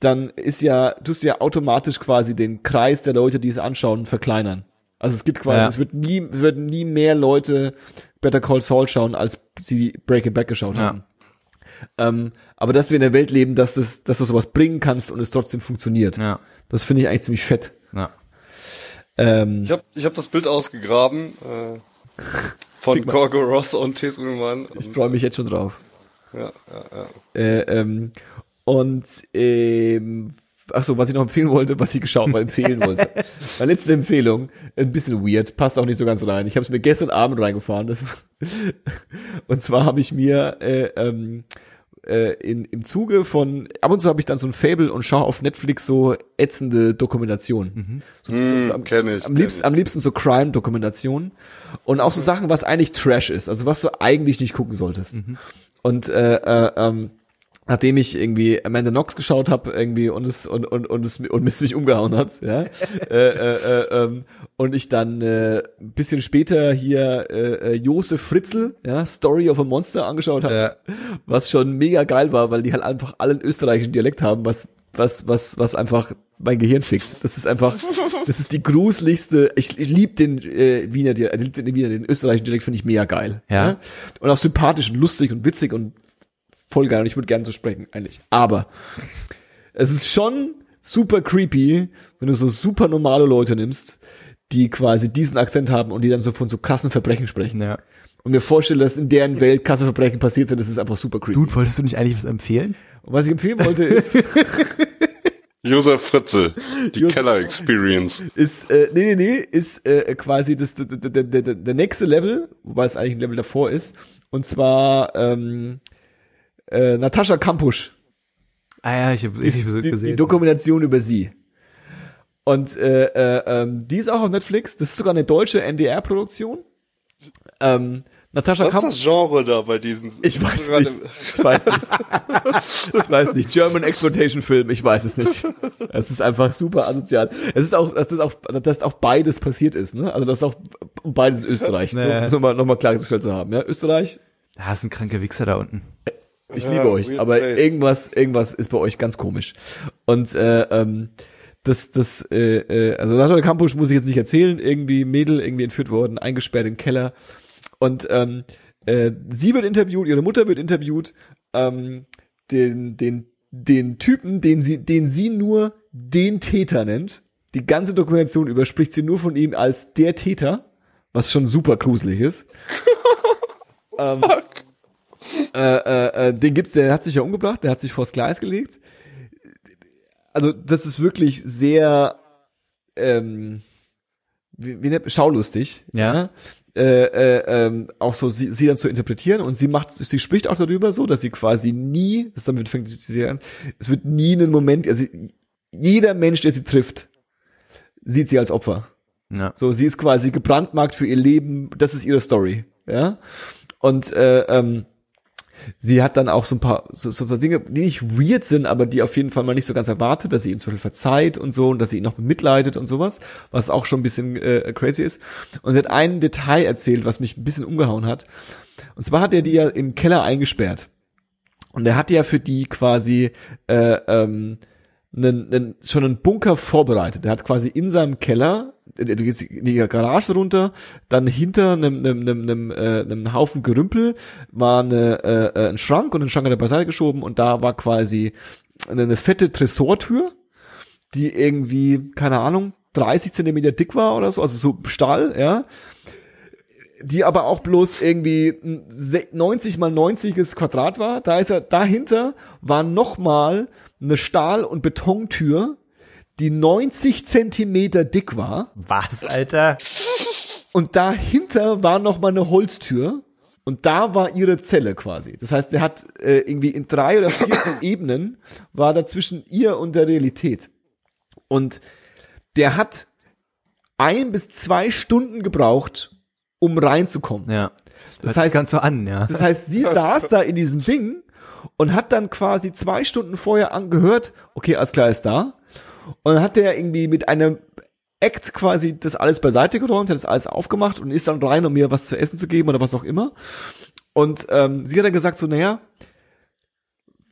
dann ist ja, tust du ja automatisch quasi den Kreis der Leute, die es anschauen, verkleinern. Also es gibt quasi, Ja. es wird nie, würden nie mehr Leute Better Call Saul schauen, als sie Breaking Bad geschaut Ja. haben. Ähm, aber dass wir in der Welt leben, dass, das, dass du sowas bringen kannst und es trotzdem funktioniert. Ja. Das finde ich eigentlich ziemlich fett. Ja. Ähm, Ich habe ich hab das Bild ausgegraben äh, von Schick mal. Gorgoroth und Tesuman. ich freue mich jetzt schon drauf. Ja, ja, ja. Äh, ähm, und ähm, achso, was ich noch empfehlen wollte, was ich geschaut mal empfehlen wollte. Meine letzte Empfehlung, ein bisschen weird, passt auch nicht so ganz rein. Ich habe es mir gestern Abend reingefahren. Das, und zwar habe ich mir äh, ähm, äh, in, im Zuge von, ab und zu habe ich dann so ein Fable und schaue auf Netflix so ätzende Dokumentationen. So, Hm, so am, kenn ich, am kenn liebsten, ich. am liebsten so Crime-Dokumentationen und auch so Sachen, was eigentlich Trash ist, also was du eigentlich nicht gucken solltest. Und äh, äh, ähm, nachdem ich irgendwie Amanda Knox geschaut habe irgendwie und es und und und es und es mich umgehauen hat, ja, äh, äh, äh, ähm, und ich dann äh, ein bisschen später hier äh, äh, Josef Fritzl, ja, Story of a Monster angeschaut habe, Ja. was schon mega geil war, weil die halt einfach allen österreichischen Dialekt haben, was was was was einfach mein Gehirn fickt. Das ist einfach, das ist die gruseligste. Ich, ich liebe den äh, Wiener, Dialekt, äh, lieb den Wiener, den österreichischen Dialekt finde ich mega geil. Ja. Und auch sympathisch und lustig und witzig und voll geil. Und ich würde gerne so sprechen eigentlich. Aber es ist schon super creepy, wenn du so super normale Leute nimmst, die quasi diesen Akzent haben und die dann so von so krassen Verbrechen sprechen. Ja. Und mir vorstelle, dass in deren Welt krasse Verbrechen passiert sind, das ist einfach super creepy. Dude, wolltest du nicht eigentlich was empfehlen? Und was ich empfehlen wollte ist, Josef Fritze, die Josef- Keller Experience. ist äh, nee, nee, nee, ist äh, quasi das der, der, der, der, der nächste Level, wobei es eigentlich ein Level davor ist. Und zwar ähm, äh, Natascha Kampusch. Ah ja, ich habe ich die, gesehen. die Dokumentation über sie. Und äh, äh, ähm, die ist auch auf Netflix. Das ist sogar eine deutsche NDR-Produktion. Ähm, Natascha Was ist Kampusch. das Genre da bei diesen? Ich weiß nicht. Ich weiß nicht. Ich weiß nicht. German Exploitation Film, ich weiß es nicht. Es ist einfach super asozial. Es ist auch, dass das auch, dass auch beides passiert ist, ne? Also, das auch beides in Österreich. Nee. Nur nochmal, nochmal klargestellt zu haben, ja? Österreich, Da ist ein kranker Wichser da unten. Ich Ja, liebe euch, aber place. irgendwas, irgendwas ist bei euch ganz komisch. Und äh, ähm, das, das, äh, äh, also Natascha Campus muss ich jetzt nicht erzählen, irgendwie Mädel irgendwie entführt worden, eingesperrt im Keller. Und ähm, äh, sie wird interviewt, ihre Mutter wird interviewt, ähm, den, den, den Typen, den sie, den sie nur den Täter nennt. Die ganze Dokumentation über spricht sie nur von ihm als der Täter, was schon super gruselig ist. ähm, äh, äh, äh, den gibt's, der hat sich ja umgebracht, der hat sich vors Gleis gelegt. Also das ist wirklich sehr ähm, wie, wie schaulustig. Ja. Äh, äh, ähm, auch so sie, sie dann zu interpretieren und sie macht, sie spricht auch darüber so, dass sie quasi nie, das damit fängt Serie an, es wird nie einen Moment, also jeder Mensch, der sie trifft, sieht sie als Opfer. Ja. So, sie ist quasi gebrandmarkt für ihr Leben, das ist ihre Story, ja. Und äh, ähm, sie hat dann auch so ein paar so, so ein paar Dinge, die nicht weird sind, aber die auf jeden Fall mal nicht so ganz erwartet, dass sie ihn zum Beispiel verzeiht und so und dass sie ihn noch mitleidet und sowas, was auch schon ein bisschen äh, crazy ist. Und sie hat ein Detail erzählt, was mich ein bisschen umgehauen hat. Und zwar hat er die ja im Keller eingesperrt. Und er hat ja für die quasi äh, ähm, einen, einen, schon einen Bunker vorbereitet. Er hat quasi in seinem Keller, du gehst in die Garage runter, dann hinter einem, einem, einem, einem, äh, einem Haufen Gerümpel war eine, äh, äh, ein Schrank und den Schrank hat er beiseite geschoben und da war quasi eine, eine fette Tresortür, die irgendwie, keine Ahnung, 30 Zentimeter dick war oder so, also so Stahl, ja die aber auch bloß irgendwie ein se- 90 mal 90 Quadrat war. Da ist er, dahinter war nochmal eine Stahl- und Betontür, die 90 Zentimeter dick war. Was, Alter? Und dahinter war nochmal eine Holztür. Und da war ihre Zelle quasi. Das heißt, der hat äh, irgendwie in drei oder vier Ebenen war dazwischen ihr und der Realität. Und der hat ein bis zwei Stunden gebraucht, um reinzukommen. Ja. Das heißt- ganz so an, ja. Das heißt, sie saß da in diesem Ding und hat dann quasi zwei Stunden vorher angehört, okay, alles klar ist da. Und dann hat der irgendwie mit einem Act quasi das alles beiseite geräumt, hat das alles aufgemacht und ist dann rein, um mir was zu essen zu geben oder was auch immer. Und ähm, sie hat dann gesagt so, naja,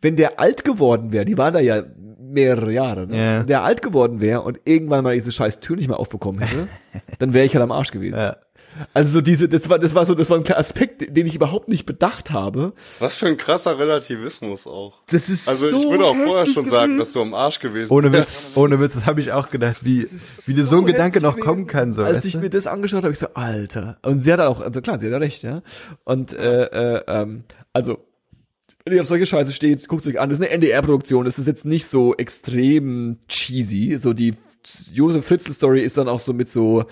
wenn der alt geworden wäre, die war da ja mehrere Jahre, ne? Ja. wenn der alt geworden wäre und irgendwann mal diese scheiß Tür nicht mehr aufbekommen hätte, dann wäre ich halt am Arsch gewesen. ja. Also so diese, das war, das war so, das war ein kleiner Aspekt, den ich überhaupt nicht bedacht habe. Was für ein krasser Relativismus auch. Das ist Also so ich würde auch vorher schon sagen, gewesen. dass du am Arsch gewesen Ohne. Witz, ohne Witz, das habe ich auch gedacht, wie, wie dir so ein Gedanke noch kommen kann. So, Als weißt ich du? mir das angeschaut habe, ich so, Alter. Und sie hat auch, also klar, sie hat ja recht, ja. Und äh, äh, ähm, also Wenn ihr auf solche Scheiße steht, guckt euch an. Das ist eine NDR-Produktion. Das ist jetzt nicht so extrem cheesy. So die Josef Fritzl Story ist dann auch so mit so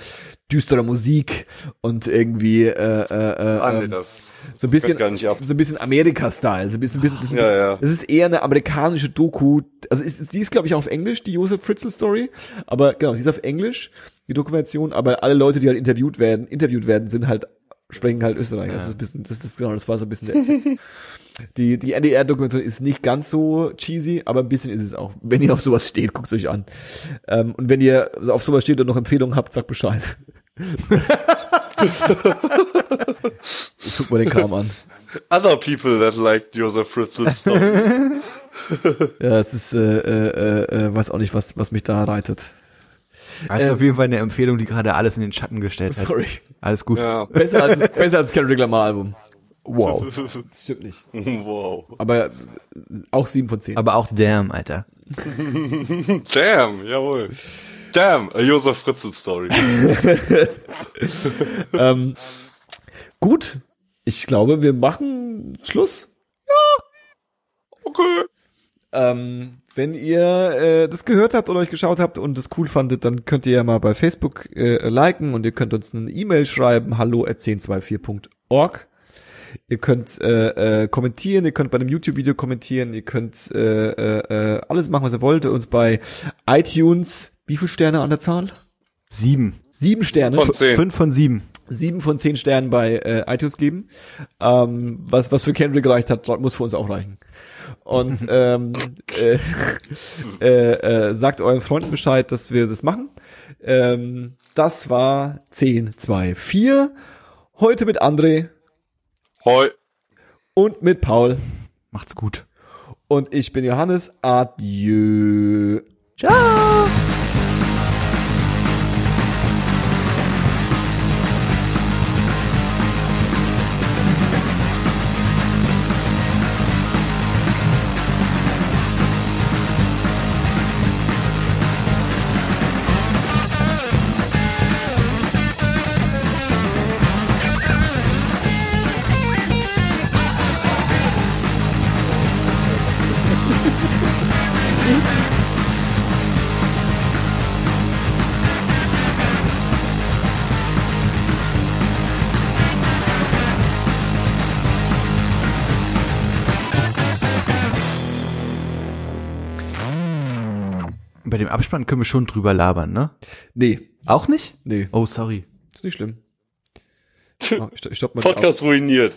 düsterer Musik und irgendwie äh, äh, äh, ähm, das, so ein bisschen so ein bisschen Amerika-Style, so ein bisschen, bisschen das, ist, Ja, ja. das ist eher eine amerikanische Doku. Also ist, die ist glaube ich auch auf Englisch, die Josef Fritzl Story, aber genau, die ist auf Englisch, die Dokumentation, aber alle Leute, die halt interviewt werden, interviewt werden, sind halt sprechen halt Österreich. Das ist ein bisschen, das ist genau, das war so ein bisschen der Die, die NDR-Dokumentation ist nicht ganz so cheesy, aber ein bisschen ist es auch. Wenn ihr auf sowas steht, guckt euch an. Ähm, und wenn ihr auf sowas steht und noch Empfehlungen habt, sagt Bescheid. ich guck mal den Kram an. Other people that liked Joseph Fritzl's story. Ja, es ist, äh, äh, äh, weiß auch nicht, was, was mich da reitet. Das ist auf jeden Fall eine Empfehlung, die gerade alles in den Schatten gestellt hat. Sorry. Alles gut. ja. Besser als, besser als das Kendrick Lamar Album. Wow. Das stimmt nicht. wow. Aber äh, auch sieben von zehn. Aber auch damn, Alter. Damn, jawohl. Damn, a Josef Fritzl story. ähm, gut. Ich glaube, wir machen Schluss. Okay. Ähm, wenn ihr äh, das gehört habt oder euch geschaut habt und es cool fandet, dann könnt ihr ja mal bei Facebook äh, liken und ihr könnt uns eine E-Mail schreiben, hallo at 1024.org. Ihr könnt äh, äh, kommentieren, ihr könnt bei einem YouTube-Video kommentieren, ihr könnt äh, äh, äh, alles machen, was ihr wollt. Uns bei iTunes, wie viele Sterne an der Zahl? Sieben. Sieben Sterne. Von zehn. Fünf von sieben. Sieben von zehn Sternen bei äh, iTunes geben. Ähm, was, was für Kendrick gereicht hat, muss für uns auch reichen. Und ähm, äh, äh, äh, sagt euren Freunden Bescheid, dass wir das machen. Ähm, das war 10, 2, 4. Heute mit André Hoi. und mit Paul. Macht's gut. Und ich bin Johannes. Adieu. Ciao. Dem Abspann können wir schon drüber labern, ne? Nee, Auch nicht? nee, Oh, sorry. ist nicht schlimm. Oh, ich stopp mal Podcast ruiniert.